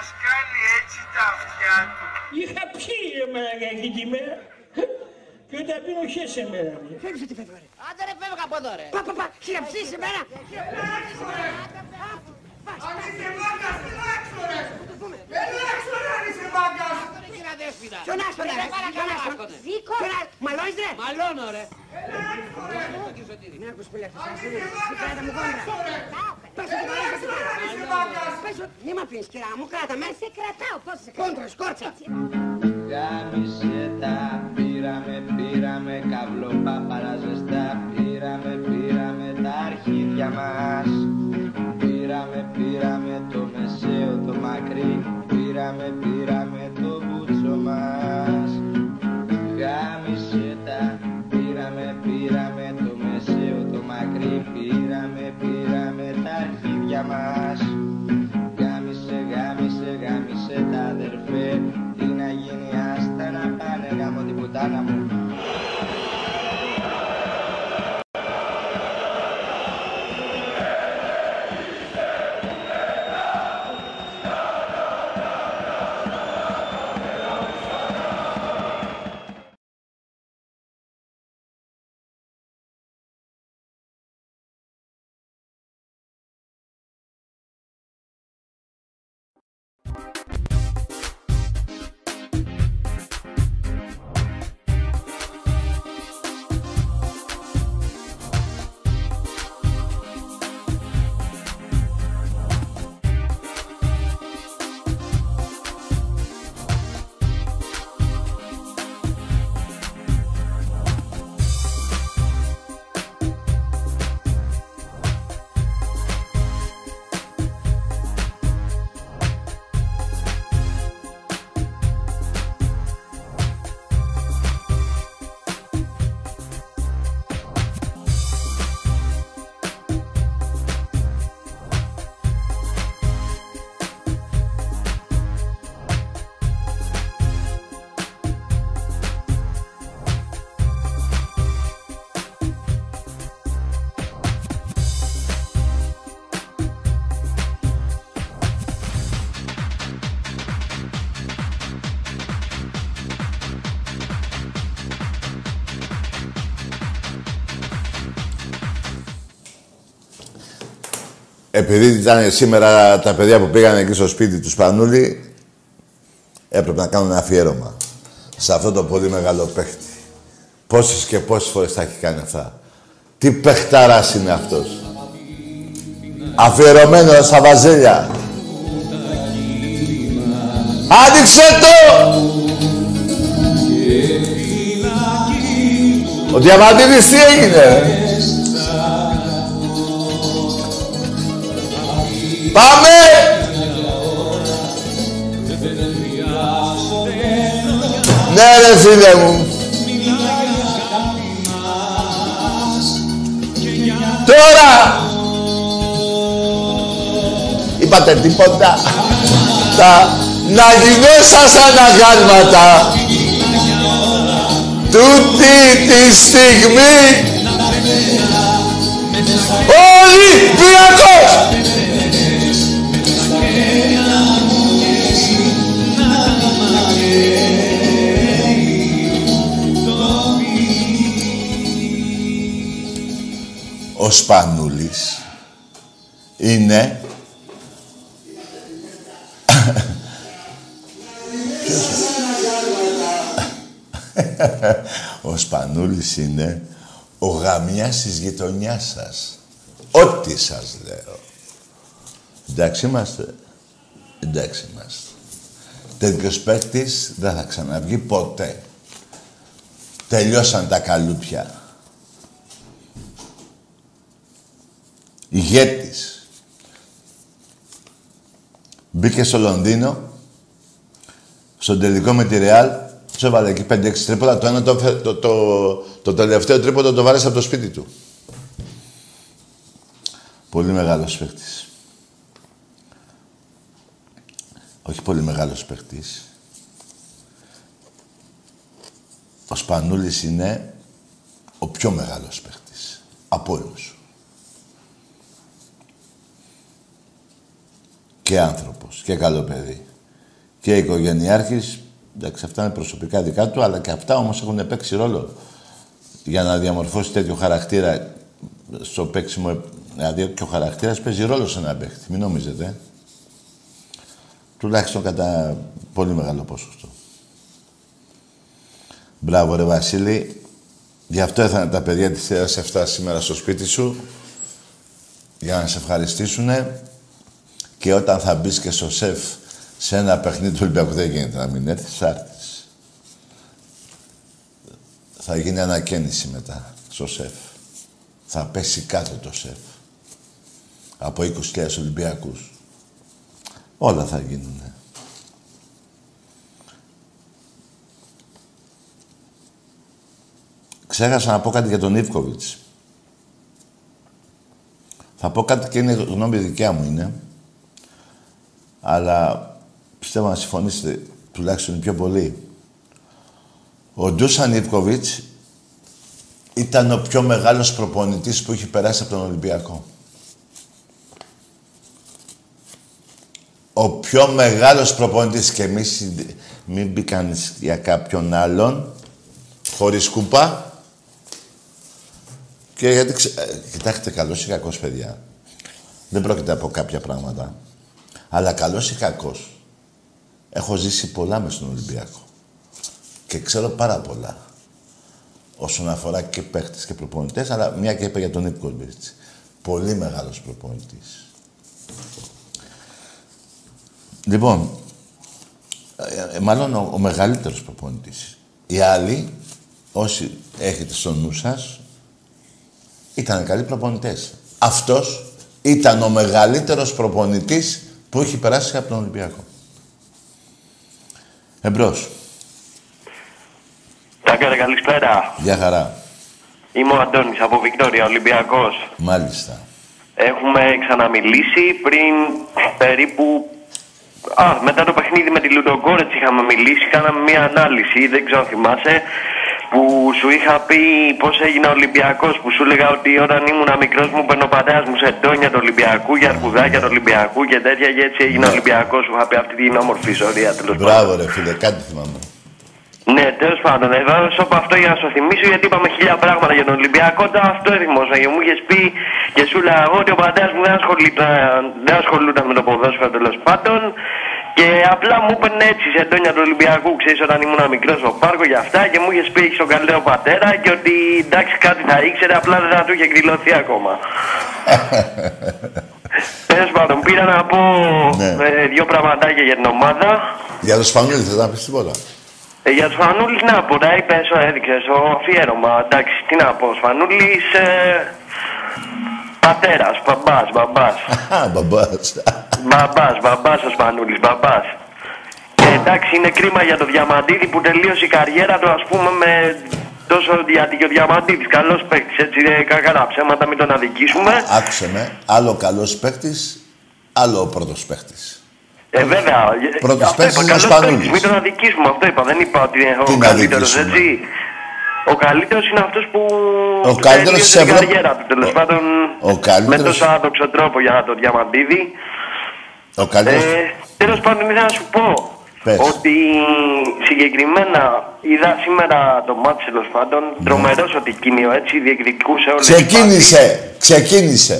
μας κάνει έτσι τα αυτιά του Είχα πιει εμένα εκείνη τη μέρα και όταν πίνω χέσε μέρα. Φεύγεις ότι φεύγω ρε. Άντε ρε φεύγα από εδώ ρε. Πα, πα, πα, χειραψείς εμένα. Ποιον άσπονα ρε, ποιον άσπονα. Βίκο. Μαλώνεις ρε. Μαλώνω ρε. Μην ακούς πολύ αυτός. Κράτα μου κόντρα. Πες ότι μαλώνεις. Πες ότι μη μ' αφήνεις κυρά μου, κράτα με. Σε κρατάω, πώς σε κρατάω. Κόντρα, σκόρτσα. Γάμισε τα, πήραμε, πήραμε καβλοπάπαρα ζεστά Πήραμε, πήραμε τα αρχίδια μας Πήραμε, πήραμε το μεσαίο, το μακρύ Πήραμε, πήραμε Επειδή ήταν σήμερα τα παιδιά που πήγαν εκεί στο σπίτι τους Σπανούλη, έπρεπε να κάνουν ένα αφιέρωμα σε αυτό το πολύ μεγάλο παίχτη. Πόσες και πόσες φορές τα έχει κάνει αυτά. Τι παιχτάρας είναι αυτός. Αφιερωμένος στα βαζέλια. Άνοιξε το! Ο Διαμαντίδης τι έγινε, Πάμε! Ναι ρε φίλε μου. Τώρα! Είπατε τίποτα. Τα να γινέσας αναγάλματα. Τούτη τη στιγμή Ολυμπιακός! Ο Σπανούλης είναι... ο Σπανούλης είναι ο γαμιάς της γειτονιάς σας. Ό,τι σας λέω. Εντάξει είμαστε. Εντάξει είμαστε. Τέτοιος παίκτης δεν θα ξαναβγεί ποτέ. Τελειώσαν τα καλούπια. Ηγέτης. Μπήκε στο Λονδίνο, στον τελικό με τη Ρεάλ, τους έβαλε εκεί 5-6 τρίποτα. Το ένα το, έφε- το, το, το τελευταίο τρίποντο το βάλε από το σπίτι του. Πολύ μεγάλος παίκτης. Όχι πολύ μεγάλος παίκτης. Ο Σπανούλης είναι ο πιο μεγάλος παίκτης. Από όλους. Και άνθρωπος και καλό παιδί. Και οικογενειάρχης, εντάξει αυτά είναι προσωπικά δικά του, αλλά και αυτά όμως έχουν παίξει ρόλο για να διαμορφώσει τέτοιο χαρακτήρα στο παίξιμο. Δηλαδή και ο χαρακτήρας παίζει ρόλο σε ένα παίκτη, μην νομίζετε. Τουλάχιστον κατά πολύ μεγάλο ποσοστό. Μπράβο ρε Βασίλη. Γι' αυτό ήρθαν τα παιδιά της θέρας 7 σήμερα στο σπίτι σου. Για να σε ευχαριστήσουνε. Και όταν θα μπεις και στο σεφ σε ένα παιχνίδι του Ολυμπιακού δεν γίνεται να μην έρθεις, άρθεις. Θα γίνει ανακαίνιση μετά στο σεφ. Θα πέσει κάτω το σεφ. Από 20.000 Ολυμπιακούς. Όλα θα γίνουνε. Ξέχασα να πω κάτι για τον Ιβκοβιτς. Θα πω κάτι και είναι γνώμη δικιά μου είναι. Αλλά πιστεύω να συμφωνήσετε τουλάχιστον οι πιο πολύ. Ο Ντούσαν Ιβκοβιτς ήταν ο πιο μεγάλος προπονητής που έχει περάσει από τον Ολυμπιακό. Ο πιο μεγάλος προπονητής και εμείς μην πει κανείς για κάποιον άλλον χωρίς κούπα και γιατί ξε... ε, κοιτάξτε καλός ή κακός παιδιά δεν πρόκειται από κάποια πράγματα αλλά καλός ή κακός έχω ζήσει πολλά μες στον Ολυμπιακό και ξέρω πάρα πολλά όσον αφορά και παίχτες και προπονητές αλλά μια και είπα για τον Ιπκοβιτς πολύ μεγάλος προπονητής Λοιπόν, ε, ε, μάλλον ο, ο μεγαλύτερος προπονητής. Οι άλλοι, όσοι έχετε στο νου σας, ήταν καλοί προπονητές. Αυτός ήταν ο μεγαλύτερος προπονητής που έχει περάσει από τον Ολυμπιακό. Εμπρός. Τάκαρε, καλησπέρα. Γεια χαρά. Είμαι ο Αντώνης από Βικτόρια, Ολυμπιακός. Μάλιστα. Έχουμε ξαναμιλήσει πριν περίπου... Α, μετά το παιχνίδι με τη Λουντογκόρετς είχαμε μιλήσει, κάναμε μια ανάλυση, δεν ξέρω αν θυμάσαι, που σου είχα πει πώς έγινε ο Ολυμπιακός, που σου έλεγα ότι όταν ήμουν μικρός μου παίρνω ο πατέρας μου σε ντόνια του Ολυμπιακού, για αρκουδάκια του Ολυμπιακού και τέτοια και έτσι έγινε ο Ολυμπιακός, σου είχα πει αυτή την όμορφη ιστορία τέλος πάντων. Μπράβο ρε φίλε, κάτι θυμάμαι. Ναι, τέλος πάντων, εδώ σου είπα αυτό για να σου θυμίσω γιατί είπαμε χίλια πράγματα για τον Ολυμπιακό. Τώρα αυτό θυμόσα και μου είχες πει και σου έλεγα εγώ ότι ο πατέρα μου δεν ασχολούνταν, δεν ασχολούνταν με το ποδόσφαιρο τέλος πάντων. Και απλά μου έπαιρνε έτσι σε εντόνια του Ολυμπιακού, ξέρεις, όταν ήμουν μικρός στο πάρκο για αυτά και μου είχες πει έχεις τον καλύτερο πατέρα και ότι εντάξει κάτι θα ήξερε, απλά δεν θα του είχε εκδηλωθεί ακόμα. Τέλος πάντων, πήρα να πω ε, δύο πραγματάκια για την ομάδα. Για το Σπανούλη θες να πεις τίποτα. Ε, για τους Φανούλης να πω, τα είπες, έδειξε το αφιέρωμα. Εντάξει, τι να πω, Φανούλης ε, πατέρας, μπαμπάς, μπαμπάς. Μπαμπάς. Μπαμπάς, μπαμπάς ο Φανούλη, μπαμπάς. Και εντάξει, είναι κρίμα για το Διαμαντίδη που τελείωσε η καριέρα του, ας πούμε, με τόσο γιατί και ο Διαμαντίδης. Καλός παίκτης, έτσι, ε, κακά ψέματα, μην τον αδικήσουμε. Άκουσε με, άλλο καλός παίχτης, άλλο ο πρώτος παίχτης. Ε, βέβαια. Πρώτος Αυτό παίκτης είπα, είναι ο καλός Σπανούλης. παίκτης, Μην τον αδικήσουμε, αυτό είπα. Δεν είπα ότι είναι Τι ο να καλύτερος, αδικήσουμε; έτσι. Ο καλύτερος είναι αυτός που. Ο καλύτερος τελείωσε της την Ευρώπης. καριέρα του, τέλος πάντων. Ο Με καλύτερος, τόσο άδοξο τρόπο για το διαμαντίδι. Ο καλύτερος, Ε, Τέλος πάντων, ήθελα να σου πω Πες. ότι συγκεκριμένα είδα σήμερα το μάτι τέλος πάντων. Τρομερός ο Τικίνιο έτσι, διεκδικούσε όλες Ξεκίνησε, ξεκίνησε.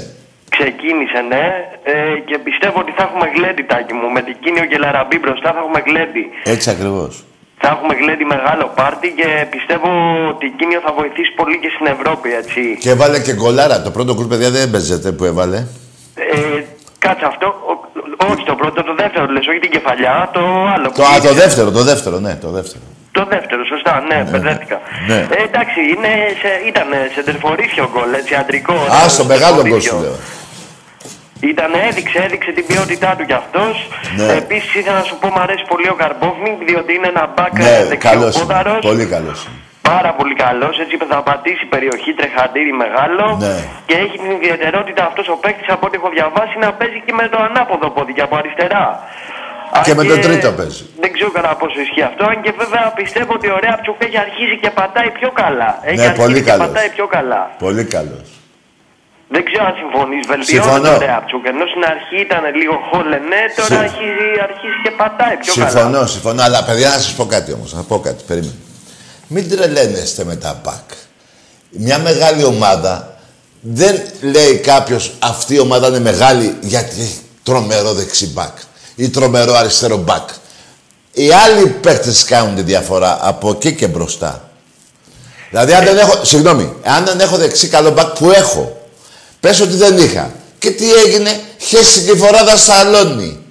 Ξεκίνησε, ναι. Ε, και πιστεύω ότι θα έχουμε γλέντι, τάκι μου. Με Τικίνιο και Λαραμπή μπροστά θα έχουμε γλέντι. Έτσι ακριβώς. Θα έχουμε γλέντι μεγάλο πάρτι και πιστεύω ότι Τικίνιο θα βοηθήσει πολύ και στην Ευρώπη, έτσι. Και έβαλε και γκολάρα. Το πρώτο γκολ, παιδιά, δεν έμπαιζεται που έβαλε. Ε, κάτσε αυτό. Ο- όχι το πρώτο, το δεύτερο λες, όχι την κεφαλιά, το άλλο. Το, α, το δεύτερο, το δεύτερο, ναι, το δεύτερο. Το δεύτερο, σωστά, ναι, μπερδεύτηκα. ναι. Ε, εντάξει, είναι σε, ήταν σε τερφορίσιο γκολ, έτσι, αντρικό. Α, στο μεγάλο γκολ τερφορίσιο. σου λέω. Ήταν, έδειξε, έδειξε την ποιότητά του κι αυτός. Ναι. Επίσης, ήθελα να σου πω, μου αρέσει πολύ ο Καρμπόφνικ, διότι είναι ένα μπακ Ναι, καλός δεξιοπόδαρο. είναι. Πολύ καλός είναι. Πάρα πολύ καλός, έτσι θα πατήσει περιοχή, τρεχαντήρι μεγάλο. Ναι. Και έχει την ιδιαιτερότητα αυτός ο παίκτης από ό,τι έχω διαβάσει να παίζει και με το ανάποδο πόδι και από αριστερά. Και Αν με το τρίτο παίζει. Δεν ξέρω κατά πόσο ισχύει αυτό. Αν και βέβαια πιστεύω ότι ο Ρέαπτσουκ έχει αρχίσει και πατάει πιο καλά. Έχει Ναι, αρχίσει πολύ και καλός. πατάει πιο καλά. Πολύ καλός. Δεν ξέρω αν συμφωνείς. Βελτιώνεις Συμφωνώ. το Ρέαπτσουκ. Ενώ στην αρχή ήταν λίγο χόλενε, τώρα Συμ- έχει αρχίσει και πατάει πιο καλά. Συμφωνώ, συμφωνώ. Αλλά παιδιά, να σας πω κάτι όμως. Να πω κάτι. Περίμενε. Μην τρελαίνεστε με τα πακ. Μια μεγάλη ομάδα δεν λέει κάποιος αυτή η ομάδα είναι μεγάλη γιατί έχει τρομερό δεξιμπάκ ή τρομερό αριστερό μπακ. Οι άλλοι παίκτες κάνουν τη διαφορά από εκεί και μπροστά. Δηλαδή, αν δεν έχω. Συγγνώμη, αν δεν έχω δεξί καλό μπακ που έχω, πες ότι δεν είχα. Και τι έγινε, χέσει τη φοράδα σαλόνι.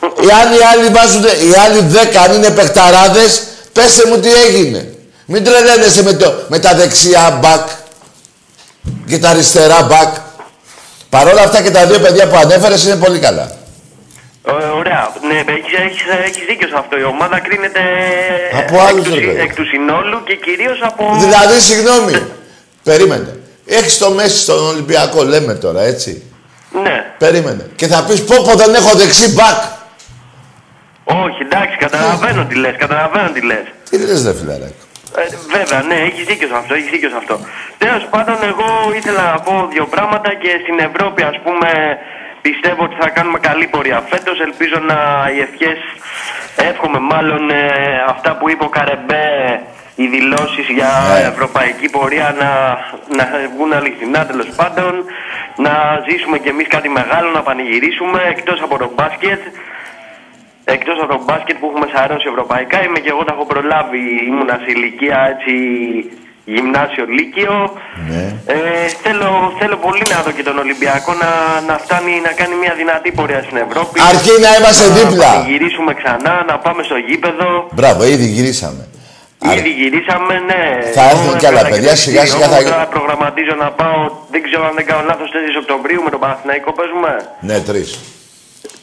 Οι άλλοι, άλλοι βάζουν, οι άλλοι δέκα αν είναι παιχταράδες, πέστε μου τι έγινε. Μην τρελαίνεσαι με, το, με τα δεξιά μπακ και τα αριστερά μπακ. Παρ' όλα αυτά και τα δύο παιδιά που ανέφερες είναι πολύ καλά. Ω- Ωραία. Ναι, έχεις, έχεις, έχεις δίκιο σε αυτό. Η ομάδα κρίνεται Από εκ, άλλους, του, ρε συ- παιδί. εκ του συνόλου και κυρίως από... Δηλαδή, συγγνώμη, περίμενε. Έχεις το Μέση στον Ολυμπιακό, λέμε τώρα, έτσι. Ναι. Περίμενε. Και θα πεις πω πω δεν έχω δεξί μπακ. Όχι, εντάξει, καταλαβαίνω τι λες, καταλαβαίνω τι λες. Τι λες ρε φιλαράκο. Ε, βέβαια, ναι, έχεις δίκιο σε αυτό, έχεις δίκιο σε αυτό. Τέλος πάντων, εγώ ήθελα να πω δύο πράγματα και στην Ευρώπη, ας πούμε, πιστεύω ότι θα κάνουμε καλή πορεία φέτος. Ελπίζω να οι ευχές, εύχομαι μάλλον ε, αυτά που είπε ο Καρεμπέ, οι δηλώσεις για ευρωπαϊκή πορεία να, να βγουν αληθινά τέλος πάντων. Να ζήσουμε κι εμείς κάτι μεγάλο, να πανηγυρίσουμε εκτός από το μπάσκετ. Εκτός από το μπάσκετ που έχουμε σαρώσει ευρωπαϊκά, είμαι και εγώ τα έχω προλάβει. Ήμουνα σε ηλικία έτσι γυμνάσιο λύκειο. Ναι. Ε, θέλω, θέλω πολύ να δω και τον Ολυμπιακό να, να φτάνει να κάνει μια δυνατή πορεία στην Ευρώπη. Αρκεί να είμαστε δίπλα. Να γυρίσουμε ξανά, να πάμε στο γήπεδο. Μπράβο, ήδη γυρίσαμε. Ήδη γυρίσαμε, ναι. Θα έρθουν Εγώ κι άλλα έβγαλα παιδιά, το σιγά εισιτήριο σιγά θα μου, γι- Τώρα προγραμματίζω να πάω, δεν ξέρω αν δεν κάνω λάθος, 4 Οκτωβρίου με τον Παναθηναϊκό παίζουμε. Ναι, τρεις.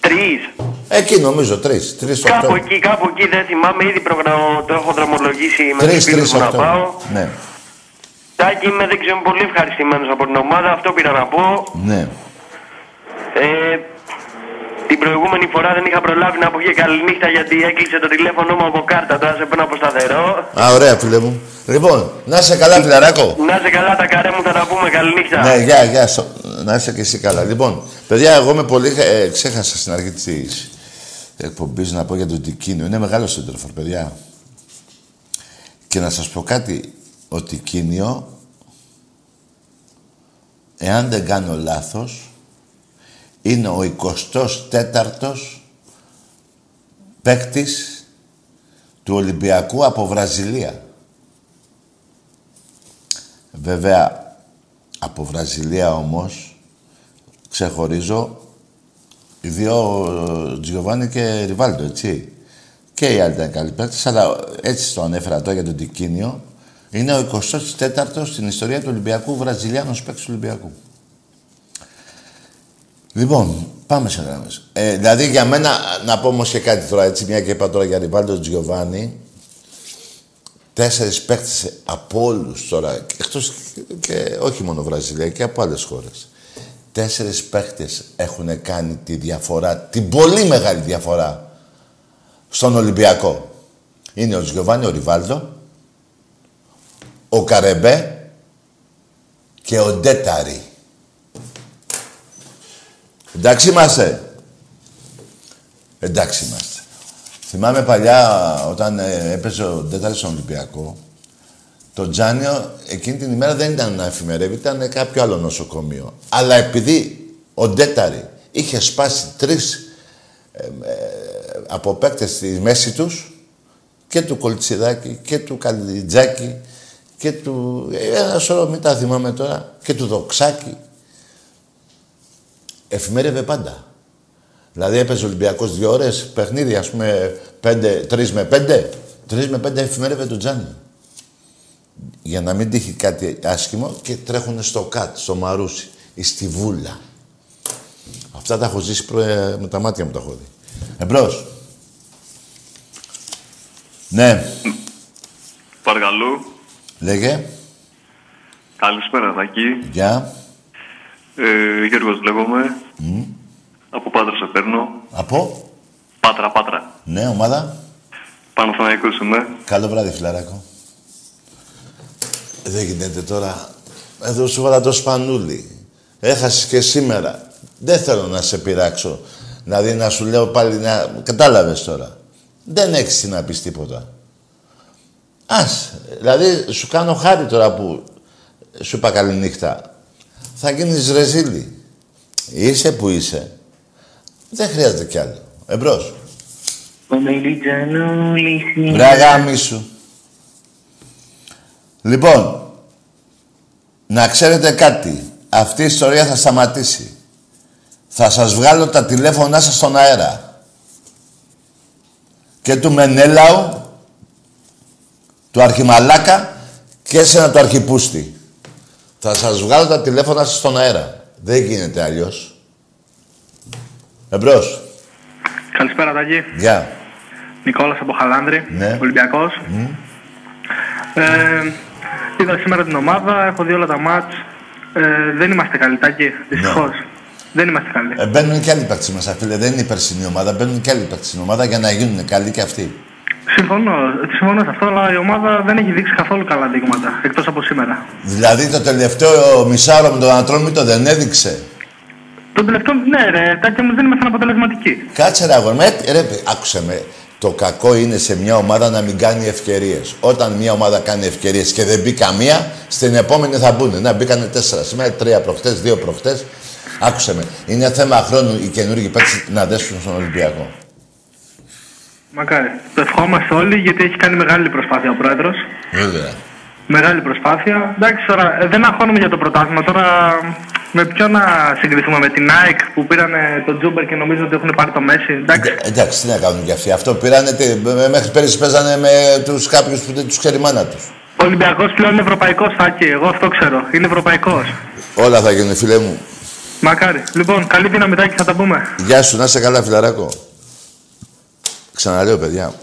Τρεις. Εκεί νομίζω, τρεις. Τρεις το Κάπου οκτώ. εκεί, κάπου εκεί δεν θυμάμαι, ήδη προγρα... το έχω δρομολογήσει με Τρεις, τους φίλους τρεις μου να πάω. οκτώ. Ναι, Τάκη είμαι, δεν ξέρω, είμαι πολύ ευχαριστημένος από την ομάδα, αυτό πήρα να πω. ναι. Ε, την προηγούμενη φορά δεν είχα προλάβει να πω και καληνύχτα γιατί έκλεισε το τηλέφωνο μου από κάρτα, τώρα σε παίρνω από σταθερό. Α, ωραία, φίλε μου. Λοιπόν, να είσαι καλά, φιλαράκο. Να είσαι καλά τα καρέ μου, θα τα πούμε, καληνύχτα. Ναι, γεια, γεια. στο- Να είσαι και εσύ καλά. Λοιπόν, παιδιά, εγώ με πολύ. Ε, ξέχασα στην αρχή της εκπομπής να πω για τον Τικίνιο. Είναι μεγάλο σύντροφο, παιδιά. Και να σας πω κάτι. Ο Τικίνιο, εάν δεν κάνω λάθος, είναι ο 24ος παίκτης του Ολυμπιακού από Βραζιλία. Βέβαια, από Βραζιλία όμως, ξεχωρίζω οι δύο ε, Τζιοβάνι και Ριβάλντο, έτσι. Και οι άλλοι ήταν καλοί παίκτες, αλλά έτσι το ανέφερα τώρα για τον Τικίνιο. Είναι ο 24ος στην ιστορία του Ολυμπιακού, Βραζιλιάνος παίκτης του Ολυμπιακού. Λοιπόν, πάμε σε γράμμες. Ε, δηλαδή για μένα, να πω όμως και κάτι τώρα, έτσι, μια και είπα τώρα για Ριβάλντο Τζιοβάνι, τέσσερις παίκτες από όλους τώρα, εκτός και όχι μόνο Βραζιλία, και από άλλες χώρες. Τέσσερις παίκτες έχουν κάνει τη διαφορά, την πολύ μεγάλη διαφορά στον Ολυμπιακό. Είναι ο Τζιοβάνι, ο Ριβάλντο, ο Καρεμπέ και ο Ντέταρη. Εντάξει είμαστε. Εντάξει είμαστε. Θυμάμαι παλιά όταν ε, έπαιζε ο Ντέταρη στον Ολυμπιακό, το Τζάνιο εκείνη την ημέρα δεν ήταν να εφημερεύει, ήταν κάποιο άλλο νοσοκομείο. Αλλά επειδή ο Ντέταρη είχε σπάσει τρεις ε, ε, από παίκτες στη μέση τους, και του Κολτσιδάκη και του Καλιτζάκη και του... ε, Ένα σωρό, μην τα θυμάμαι τώρα. Και του Δοξάκη. Εφημέρευε πάντα. Δηλαδή έπαιζε ο Ολυμπιακός δύο ώρες, παιχνίδι, ας πούμε, πέντε, τρεις με πέντε. Τρεις με πέντε εφημέρευε τον Τζάνι. Για να μην τύχει κάτι άσχημο και τρέχουν στο ΚΑΤ, στο Μαρούσι ή στη Βούλα. Αυτά τα έχω ζήσει προ- ε, με τα μάτια μου τα έχω δει. Εμπρός. Ναι, Παρακαλώ. λέγε. Καλησπέρα, Δάκη. Γεια. Ε, Γιώργος λέγομαι. Μμ. Από Πάτρα σε παίρνω. Από; Πάτρα, Πάτρα. Ναι, ομάδα. Παναθηναϊκός είμαι. Καλό βράδυ, φιλαράκο. Δεν γίνεται τώρα. Εδώ σου βάλα το σπανούλι. Έχασες και σήμερα. Δεν θέλω να σε πειράξω. Δηλαδή να σου λέω πάλι να... Κατάλαβες τώρα. Δεν έχεις τι να πεις τίποτα. Ας. Δηλαδή σου κάνω χάρη τώρα που σου είπα καληνύχτα. Θα γίνεις ρεζίλη. Είσαι που είσαι. Δεν χρειάζεται κι άλλο. Εμπρός. Βρε αγάμι σου. Λοιπόν, να ξέρετε κάτι. Αυτή η ιστορία θα σταματήσει. Θα σας βγάλω τα τηλέφωνά σας στον αέρα. Και του Μενέλαου, του Αρχιμαλάκα και εσένα του Αρχιπούστη. Θα σας βγάλω τα τηλέφωνα σας στον αέρα. Δεν γίνεται αλλιώς. Εμπρός. Καλησπέρα, Τάκη. Γεια. Νικόλας από Χαλάνδρη, Ναι. Ολυμπιακός. Μμ. Ε, είδα σήμερα την ομάδα, έχω δει όλα τα μάτς. Ε, δεν είμαστε καλοί, Τάκη, δυστυχώς. Δεν είμαστε καλοί. Ε, μπαίνουν και άλλοι παίκτες μέσα, φίλε. Δεν είναι η περσινή ομάδα. Μπαίνουν και άλλοι παίκτες στην ομάδα για να γίνουν καλοί και αυτοί. Συμφωνώ, συμφωνώ σε αυτό, αλλά η ομάδα δεν έχει δείξει καθόλου καλά δείγματα, εκτός από σήμερα. Δηλαδή το τελευταίο μισάωρο με τον Ατρόμητο δεν έδειξε; Το τελευταίο, ναι ρε, Τάκη μου δεν ήμασταν αποτελεσματικοί. Κάτσε ρε αγόρι μου, ε, ρε, άκουσε με. Το κακό είναι σε μια ομάδα να μην κάνει ευκαιρίες. Όταν μια ομάδα κάνει ευκαιρίες και δεν μπει καμία, στην επόμενη θα μπουν. Να μπήκανε τέσσερα σήμερα, τρία προχτές, δύο προχτές. Άκουσε με. Είναι θέμα χρόνου οι καινούργιοι παίκτες να δέσουν στον Ολυμπιακό. Μακάρι. Το ευχόμαστε όλοι γιατί έχει κάνει μεγάλη προσπάθεια ο πρόεδρος. Βέβαια. Μεγάλη προσπάθεια. Εντάξει, τώρα ε, δεν αγχώνομαι για το πρωτάθλημα. Τώρα με ποιο να συγκριθούμε με την ΑΕΚ που πήραν τον Τζούμπερ και νομίζω ότι έχουν πάρει το Μέση. Εντάξει. Ε, εντάξει, τι να κάνουν κι αυτοί. Αυτό πήρανε. τι- με- Μέχρι πέρυσι παίζανε με τους κάποιους που δεν τους ξέρει η μάνα τους. Ο Ολυμπιακός πλέον είναι ευρωπαϊκός, Τάκη. Εγώ αυτό ξέρω. Είναι ευρωπαϊκός. Όλα θα γίνουν, φίλε μου. Μακάρι. Λοιπόν, καλή δύναμη, Τάκη, θα τα πούμε. Γεια σου, να είσαι καλά, φιλαράκο. Ξαναλέω, παιδιά.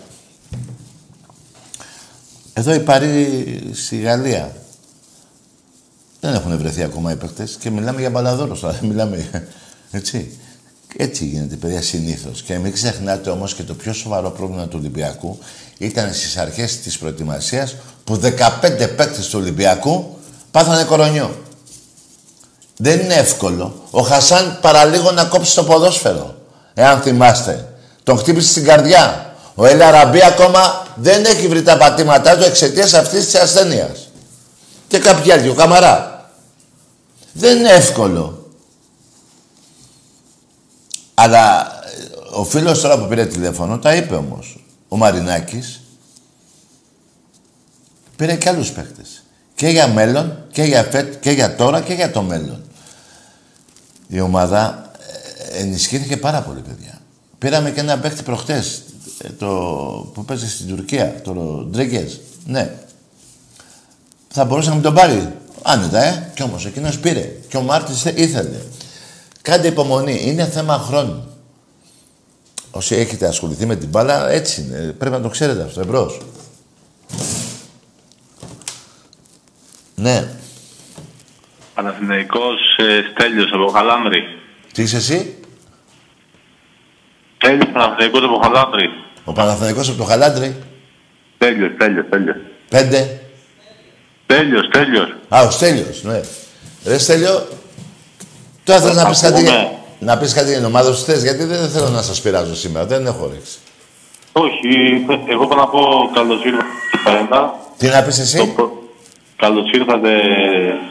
Εδώ οι Παροί στη Γαλλία δεν έχουν βρεθεί ακόμα οι παίκτες και μιλάμε για μπαλαδόρο τώρα. δεν Μιλάμε, έτσι. Έτσι γίνεται, παιδιά, συνήθως. Και μην ξεχνάτε όμως και το πιο σοβαρό πρόβλημα του Ολυμπιακού ήταν στις αρχές της προετοιμασίας που 15 παίκτες του Ολυμπιακού πάθανε κορονιό. Δεν είναι εύκολο. Ο Χασάν παραλίγο να κόψει το ποδόσφαιρο. Εάν θυμάστε. Τον χτύπησε στην καρδιά. Ο Ελαραμπή ακόμα δεν έχει βρει τα πατήματά του εξαιτίας αυτής της ασθένειας. Και κάποιοι άλλοι, ο Καμαρά. Δεν είναι εύκολο. Αλλά ε, ο φίλος τώρα που πήρε τηλέφωνο τα είπε όμως. Ο Μαρινάκης πήρε και άλλους παίχτες. Και για μέλλον, και για φετ, και για τώρα, και για το μέλλον. Η ομάδα ε, ενισχύθηκε πάρα πολύ, παιδιά. Πήραμε και ένα παίχτη προχτές, ε, το, που παίζει στην Τουρκία, το Ντρέγκες. Ναι. Θα μπορούσε να μην τον πάρει. Άνετα, ε. Κι όμως εκείνος πήρε. Και ο Μάρτης θε- ήθελε. Κάντε υπομονή. Είναι θέμα χρόνου. Όσοι έχετε ασχοληθεί με την μπάλα, έτσι είναι. Πρέπει να το ξέρετε αυτό. Εμπρός. Ναι. Παναθηναϊκός ε, Στέλιος από Χαλάνδρη. Τι είσαι εσύ; Στέλιος Παναθηναϊκός από Χαλάνδρη. Ο Παναθηναϊκός από το Χαλάντρι. Στέλιος, Στέλιος, Στέλιος. Πέντε. Στέλιος, Στέλιος. Α, ο Στέλιος, ναι. Ρε Στέλιο, τώρα θες να πεις κάτι, για... να πεις κάτι για την ομάδα σου θες, γιατί δεν θέλω να σας πειράζω σήμερα, δεν έχω όρεξη. Όχι, εγώ πάω να πω καλώς ήρθατε Α1. Τι να πεις εσύ; Καλώς ήρθατε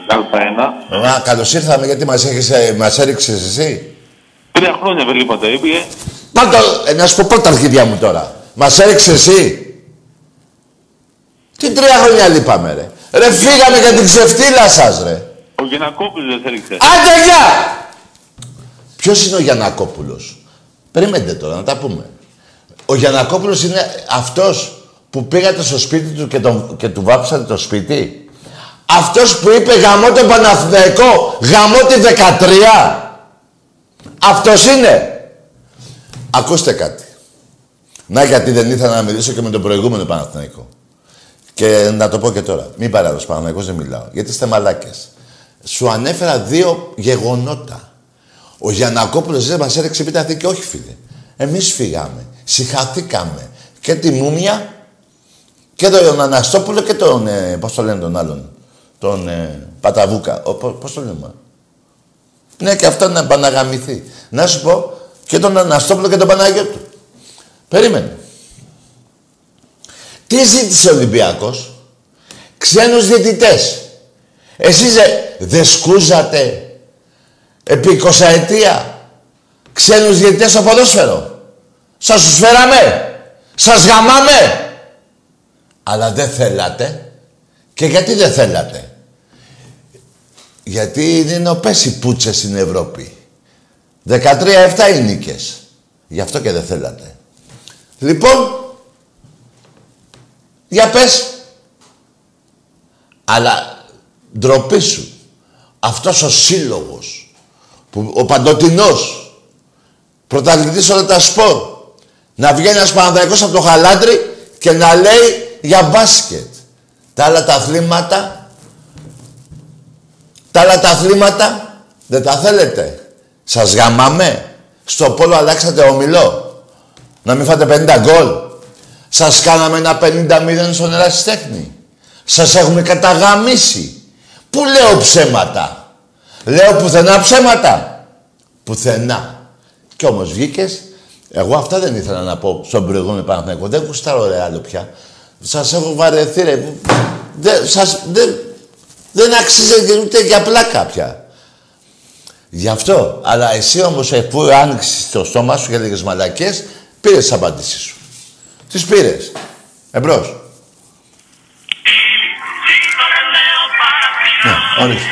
Α1. Α, καλώς ήρθαμε γιατί μας, έχεις, ε, μας έριξες εσύ; Τρία χρόνια δεν λείπατε, είπε. Πάντα, ε, να σου πω πρώτα αρχιδιά μου τώρα. Μας έριξες εσύ. Τι τρία χρόνια λείπαμε ρε. Ρε φύγαμε για την ξεφτύλα σας ρε. Ο Γιανακόπουλος δεν έριξε. Άντε γεια! Ποιος είναι ο Γιανακόπουλος; Περιμένετε τώρα να τα πούμε. Ο Γιανακόπουλος είναι αυτός που πήγατε στο σπίτι του και, τον, και του βάψατε το σπίτι; Αυτός που είπε γαμώ τον Παναθηναϊκό, γαμώ τη 13. Αυτός είναι. Ακούστε κάτι. Να γιατί δεν ήθελα να μιλήσω και με τον προηγούμενο Παναθηναϊκό. Και να το πω και τώρα. Μην παράδοση Παναθηναϊκός δεν μιλάω. Γιατί είστε μαλάκες. Σου ανέφερα δύο γεγονότα. Ο Γιανακόπουλος δεν μας έριξε πίτα και όχι φίλε. Εμείς φύγαμε. Συχαθήκαμε. Και τη Μούμια και τον Αναστόπουλο και τον, ε, πώς το λένε τον άλλον, τον ε, Παταβούκα. Ο, πώς, πώς το λένε, μα. Ναι, και αυτό να επαναγαμηθεί. Να σου πω και τον Αναστόπουλο και τον Παναγιώτου. Περίμενε. Τι ζήτησε ο Ολυμπιακός; Ξένους διαιτητές. Εσείς ε, δεν σκούζατε επί 20 ετία ξένους διαιτητές στο ποδόσφαιρο; Σας τους φέραμε. Σας γαμάμε. Αλλά δεν θέλατε. Και γιατί δεν θέλατε; Γιατί είναι νοπές οι πούτσες στην Ευρώπη. 13-7 οι νίκες. Γι' αυτό και δεν θέλατε. Λοιπόν, για πες. Αλλά ντροπή σου. Αυτός ο σύλλογος, που, ο παντοτινός, πρωταθλητής όλα τα σπορ, να βγαίνει ένας Παναδαϊκός από το χαλάντρι και να λέει για μπάσκετ. Τα άλλα τα αθλήματα, τα άλλα τα αθλήματα δεν τα θέλετε. Σας γαμάμε. Στο πόλο αλλάξατε ομιλό. Να μην φάτε 50 γκολ. Σας κάναμε ένα 50-0 στον ερασιτέχνη. Σας έχουμε καταγαμίσει. Πού λέω ψέματα; Λέω πουθενά ψέματα. Πουθενά. Κι όμως βγήκες. Εγώ αυτά δεν ήθελα να πω στον προηγούμενο Παναθηναϊκό. Δεν κουστάρω ρε άλλο πια. Σας έχω βαρεθεί ρε. Δεν, σας, δεν, δεν αξίζει ούτε για πλάκα πια. Γι' αυτό. Αλλά εσύ όμως που άνοιξες το στόμα σου και λέγες μαλακές, πήρες τις απαντήσεις σου. Τις πήρες. Εμπρός. Ναι, ορίστε.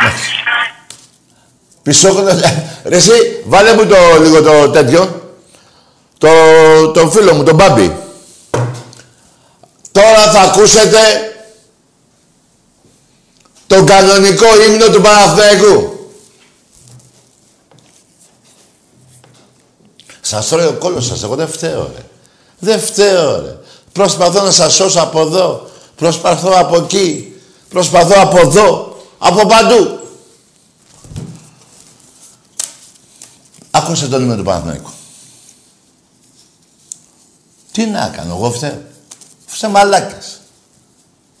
Εντάξει. Πισόκονα... Ρε εσύ, βάλε μου το λίγο το τέτοιο. Το, το φίλο μου, τον Μπάμπη. Τώρα θα ακούσετε τον κανονικό ύμνο του Παναθηναϊκού. Σας τρώει ο κόλλος σας, εγώ δεν φταίω ρε. Δεν φταίω ρε. Προσπαθώ να σας σώσω από εδώ. Προσπαθώ από εκεί. Προσπαθώ από εδώ. Από παντού. Άκουσε τον ύμνο του Παναθηναϊκού. Τι να κάνω, εγώ φταίω. Φταίω μαλάκες.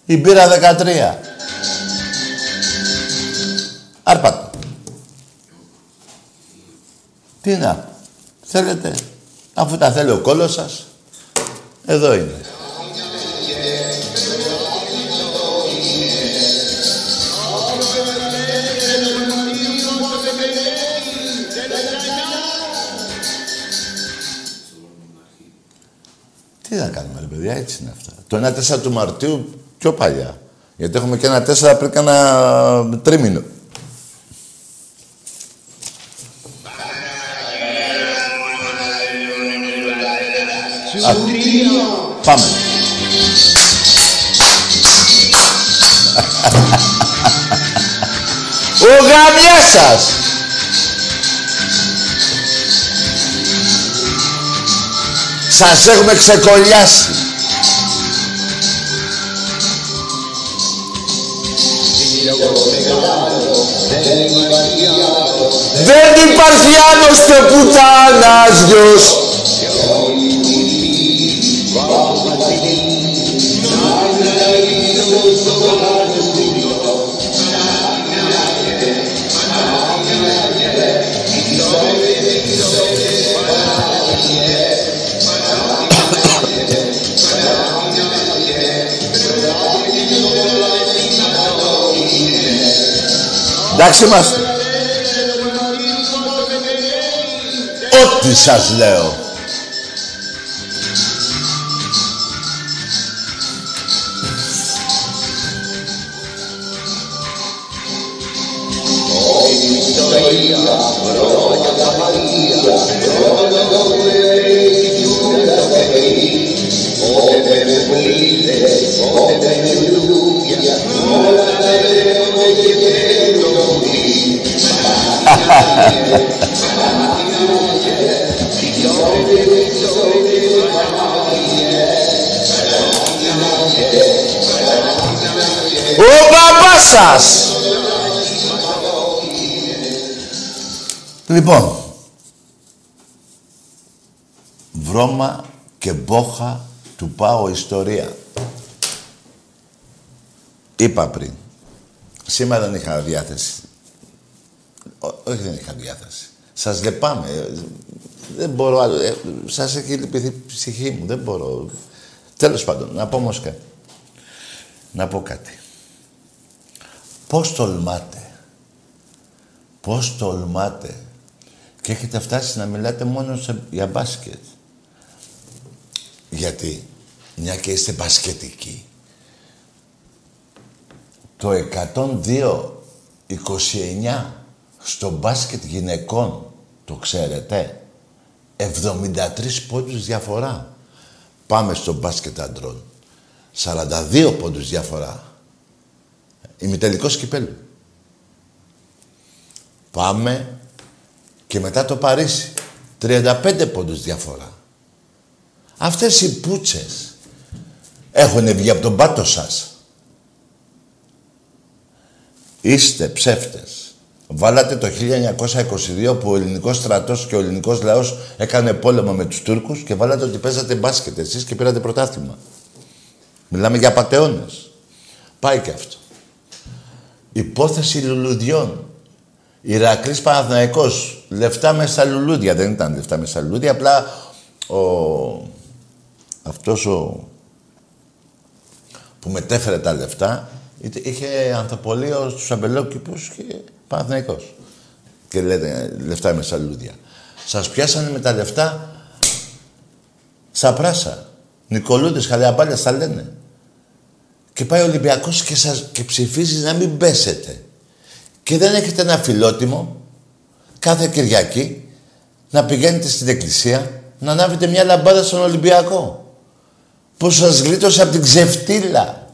Η μπύρα 13. Άρπατο. Τι να. Θέλετε. Αφού τα θέλει ο κόλλος σας, εδώ είναι. Τι να κάνουμε, ρε παιδιά, έτσι είναι αυτά. Το 1-4 του Μαρτίου πιο παλιά. Γιατί έχουμε και ένα 4 πριν κάνα τρίμηνο. Πάμε. Ο γαμιάς σας. Σας έχουμε ξεκολλιάσει. Δεν υπάρχει άλλος και πουτάνας γιος. Εντάξει είμαστε. Ό,τι σας λέω. Σας. Λοιπόν, βρώμα και μπόχα του πάω ιστορία. Είπα πριν, σήμερα δεν είχα διάθεση. Ό- όχι δεν είχα διάθεση. Σας λεπάμε. ε, Δεν μπορώ άλλο. ε, Σας έχει λυπηθεί η ψυχή μου. Δεν μπορώ. Τέλος πάντων, να πω όμως κάτι. Να πω κάτι. Πώς τολμάτε; Πώς τολμάτε; Και έχετε φτάσει να μιλάτε μόνο σε, για μπάσκετ. Γιατί, μια και είστε μπασκετικοί. Το 102-29 στο μπάσκετ γυναικών, το ξέρετε, 73 πόντους διαφορά. Πάμε στο μπάσκετ αντρών. 42 πόντους διαφορά. Ημιτελικός κυπέλου. Πάμε και μετά το Παρίσι. 35 πόντους διαφορά. Αυτές οι πούτσες έχουν βγει από τον πάτο σας. Είστε ψεύτες. Βάλατε το 1922 που ο ελληνικός στρατός και ο ελληνικός λαός έκανε πόλεμο με τους Τούρκους και βάλατε ότι παίζατε μπάσκετ εσείς και πήρατε πρωτάθλημα. Μιλάμε για πατεώνες. Πάει και αυτό. Υπόθεση λουλουδιών. Ηρακλής Παναθηναϊκός. Λεφτά μέσα στα λουλούδια. Δεν ήταν λεφτά μέσα στα λουλούδια. Απλά ο... αυτός ο... που μετέφερε τα λεφτά είτε- είχε ανθοπολείο στους αμπελόκηπους και Παναθηναϊκός. Και λέτε λεφτά μέσα στα λουλούδια. Σας πιάσανε με τα λεφτά στα πράσα. Νικολούδες, χαλιαμπάλια τα λένε. Και πάει ο Ολυμπιακός και, σας, και ψηφίζεις να μην πέσετε. Και δεν έχετε ένα φιλότιμο κάθε Κυριακή να πηγαίνετε στην εκκλησία να ανάβετε μια λαμπάδα στον Ολυμπιακό. Που σας γλίτωσε από την ξεφτύλα.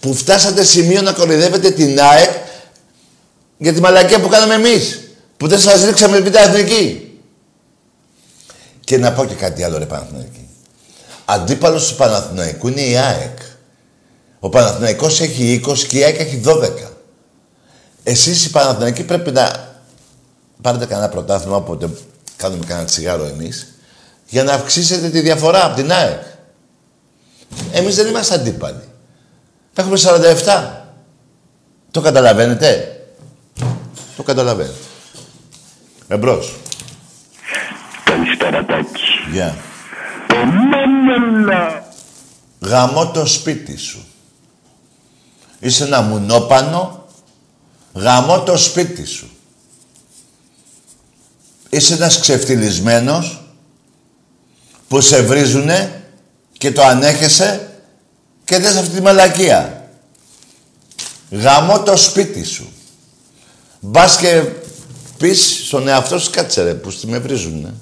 Που φτάσατε σημείο να κορυδεύετε την ΑΕΚ για τη μαλακία που κάναμε εμείς. Που δεν σας ρίξαμε β' εθνική. Και να πω και κάτι άλλο ρε Παναθηναϊκή. Αντίπαλος του Παναθηναϊκού είναι η ΑΕΚ. Ο Παναθηναϊκός έχει 20 και η ΑΕΚ έχει 12. Εσείς οι Παναθηναϊκοί πρέπει να πάρετε κανένα πρωτάθλημα, όποτε κάνουμε κανένα τσιγάρο εμείς, για να αυξήσετε τη διαφορά από την ΑΕΚ. Εμείς δεν είμαστε αντίπαλοι. Έχουμε 47. Το καταλαβαίνετε; Το καταλαβαίνετε. Εμπρός. Καλησπέρα Τάκης. Γεια. Εμένα Γαμώ το σπίτι σου. Είσαι ένα μουνόπανο. Γαμώ το σπίτι σου. Είσαι ένας ξεφτυλισμένος που σε βρίζουνε και το ανέχεσαι και δες αυτή τη μαλακία. Γαμώ το σπίτι σου. Μπας και πεις στον εαυτό σου κάτσε ρε που στη με βρίζουνε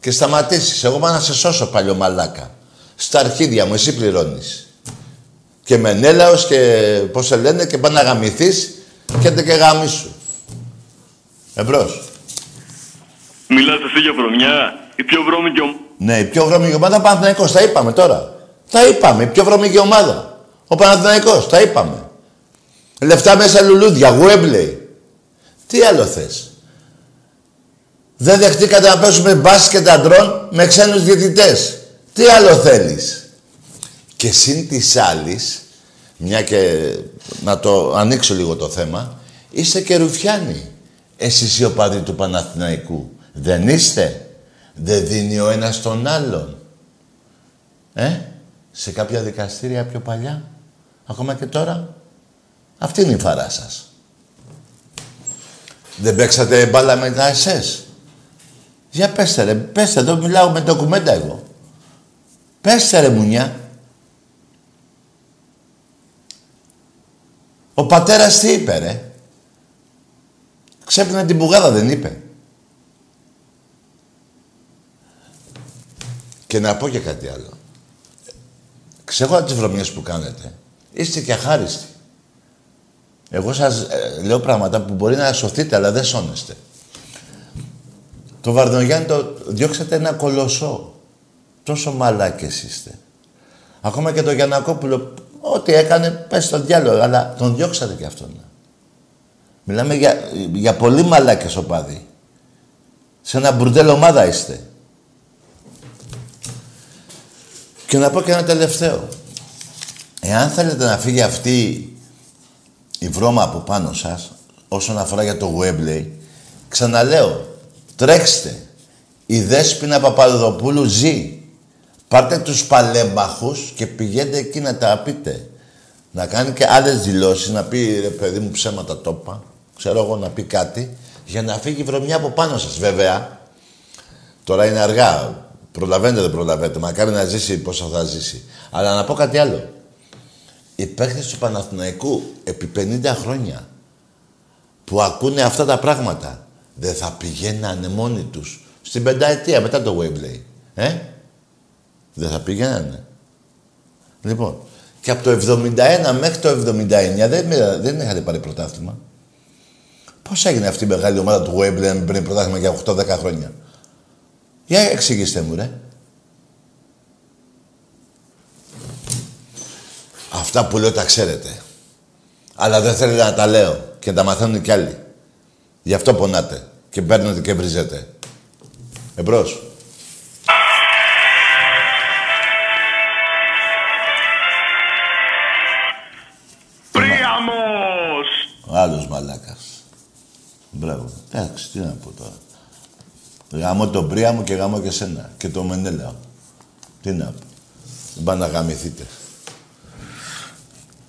και σταματήσεις. Εγώ πάω να σε σώσω παλιό μαλάκα. Στα αρχίδια μου εσύ πληρώνεις. Και Μενέλαος και πώς σε λένε και πάνε να γαμηθείς και έρχεται και γαμίσου. Εμπρός. Μιλάς εσύ για βρωμιά. Η πιο βρώμικη ομάδα. Ναι, η πιο βρώμικη ομάδα Παναθηναϊκός. Τα είπαμε τώρα. Τα είπαμε. Η πιο βρώμικη ομάδα. Ο Παναθηναϊκός. Τα είπαμε. Λεφτά μέσα λουλούδια. Γουέμπλεϊ. Τι άλλο θες; Δεν δεχτήκατε να παίζουμε μπάσκετ αντρών με ξένους διαιτητές. Τι άλλο θέλεις; Και συν της άλλης, μια και να το ανοίξω λίγο το θέμα, είστε και ρουφιάνοι. Εσείς οι οπαδοί του Παναθηναϊκού. Δεν είστε; Δεν δίνει ο ένας τον άλλον. Ε, σε κάποια δικαστήρια πιο παλιά, ακόμα και τώρα. Αυτή είναι η φαρά σας. Δεν παίξατε μπάλα με τα ΕΣΕΣ. Για πέστε ρε, πέστε, εδώ μιλάω με ντοκουμέντα εγώ. Πέστε ρε μουνιά. Ο πατέρας τι είπε ρε; Ξέπλυνε την πουγάδα δεν είπε. Και να πω και κάτι άλλο. Ξέρω τις βρωμιές που κάνετε. Είστε και αχάριστοι. Εγώ σας ε, λέω πράγματα που μπορεί να σωθείτε, αλλά δεν σώνεστε. Το Βαρδινογιάννη το διώξατε ένα κολοσσό. Τόσο μαλάκες είστε. Ακόμα και το Γιανακόπουλο, ό,τι έκανε, πες στο διάλογο, αλλά τον διώξατε και αυτόν. Μιλάμε για, για πολύ μαλάκες οπαδοί. Σε ένα μπουρδέλο ομάδα είστε. Και να πω και ένα τελευταίο. Εάν θέλετε να φύγει αυτή η βρώμα από πάνω σας, όσον αφορά για το Webley, ξαναλέω, τρέξτε. Η Δέσποινα Παπαδοπούλου ζει. Πάρτε τους παλέμπαχους και πηγαίνετε εκεί να τα πείτε. Να κάνει και άλλες δηλώσεις, να πει ρε παιδί μου ψέματα το είπα, ξέρω εγώ να πει κάτι, για να φύγει η βρωμιά από πάνω σας. Βέβαια, τώρα είναι αργά, προλαβαίνετε δεν προλαβαίνετε, μακάρι να ζήσει πόσο θα ζήσει. Αλλά να πω κάτι άλλο. Οι παίχτες του Παναθηναϊκού επί 50 χρόνια που ακούνε αυτά τα πράγματα δεν θα πηγαίνανε μόνοι τους στην πενταετία μετά το Webley. Ε; Δεν θα πηγαίνανε. Λοιπόν, και από το 71 μέχρι το 79 δεν, δεν είχατε πάρει πρωτάθλημα. Πώς έγινε αυτή η μεγάλη ομάδα του Webley να μην παίρνει πρωτάθλημα για 8-10 χρόνια; Για εξηγήστε μου, ρε. Αυτά που λέω τα ξέρετε. Αλλά δεν θέλετε να τα λέω και τα μαθαίνουν κι άλλοι. Γι' αυτό πονάτε και παίρνετε και βρίζετε. Εμπρός. Πρίαμος! Άλλος μαλάκας. Μπράβο. Εντάξει, τι να πω τώρα. Γαμώ τον Πρίαμο και γαμώ και σένα. Και το Μενέλα. Τι να πω. Δεν πάνε να γαμηθείτε.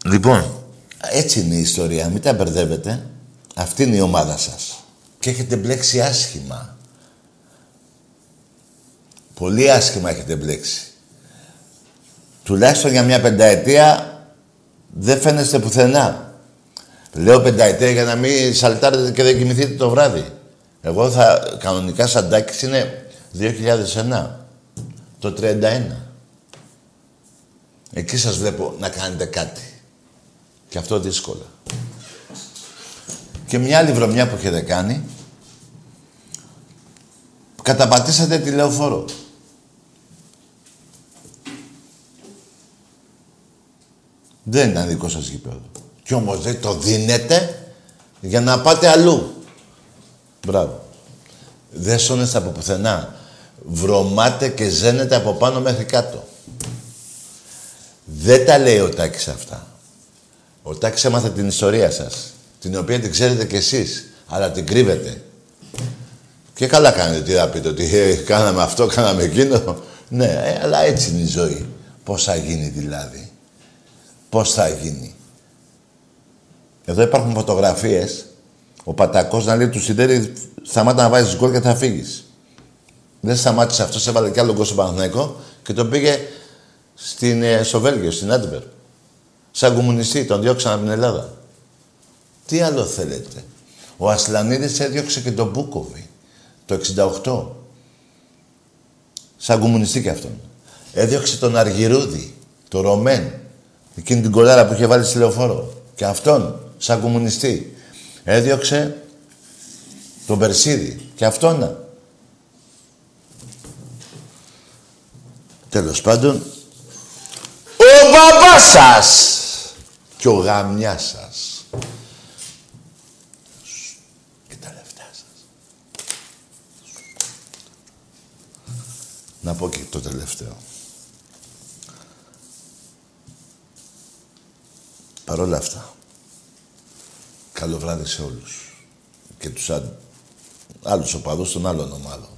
Λοιπόν, έτσι είναι η ιστορία. Μην τα μπερδεύετε. Αυτή είναι η ομάδα σας. Και έχετε μπλέξει άσχημα. Πολύ άσχημα έχετε μπλέξει. Τουλάχιστον για μια πενταετία δεν φαίνεστε πουθενά. Λέω πενταετία για να μην σαλτάρετε και δεν κοιμηθείτε το βράδυ. Εγώ θα, κανονικά σαντάκι είναι 2001. Το 31. Εκεί σας βλέπω να κάνετε κάτι. Και αυτό δύσκολα. Και μια άλλη βρωμιά που έχετε κάνει, καταπατήσατε τη λεωφόρο. Δεν ήταν δικό σας γήπεδο. Κι όμως δεν το δίνετε για να πάτε αλλού. Μπράβο. Δεν σώνεστε από πουθενά. Βρωμάτε και ζένετε από πάνω μέχρι κάτω. Δεν τα λέει ο Τάκης αυτά. Ο Τάκης έμαθε την ιστορία σας, την οποία την ξέρετε κι εσείς, αλλά την κρύβετε. Και καλά κάνετε τι θα πείτε, ότι ε, κάναμε αυτό, κάναμε εκείνο. Ναι, ε, αλλά έτσι είναι η ζωή. Πώς θα γίνει δηλαδή. Πώς θα γίνει. Εδώ υπάρχουν φωτογραφίες. Ο Παττακός να λέει του Σιδέρη σταμάτα να βάζεις γκολ και θα φύγεις. Δεν σταμάτησε αυτός, έβαλε κι άλλο γκολ στο Παναθηναϊκό και τον πήγε στην, ε, στο Βέλγιο, στην Αντβέρπ. Σαν κομμουνιστή, τον διώξαν από την Ελλάδα. Τι άλλο θέλετε. Ο Ασλανίδης έδιωξε και τον Μπούκοβι το 68. Σαν κομμουνιστή κι αυτόν. Έδιωξε τον Αργυρούδη, τον Ρωμέν, εκείνη την κολάρα που είχε βάλει στη λεωφόρο. Και αυτόν, σαν κομμουνιστή. Έδιωξε τον Περσίδη. Και αυτόν. Τέλος πάντων, ο μπαμπάς σας και ο γαμιάς σας. Και τα λεφτά σας. Να πω και το τελευταίο. Παρ' όλα αυτά, καλό βράδυ σε όλους. Και τους α... άλλους οπαδούς των άλλων ομάδων.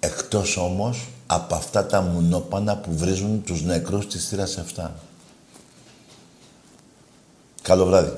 Εκτός όμως από αυτά τα μουνόπανα που βρίζουν τους νεκρούς της θύρας 7. Καλό βράδυ.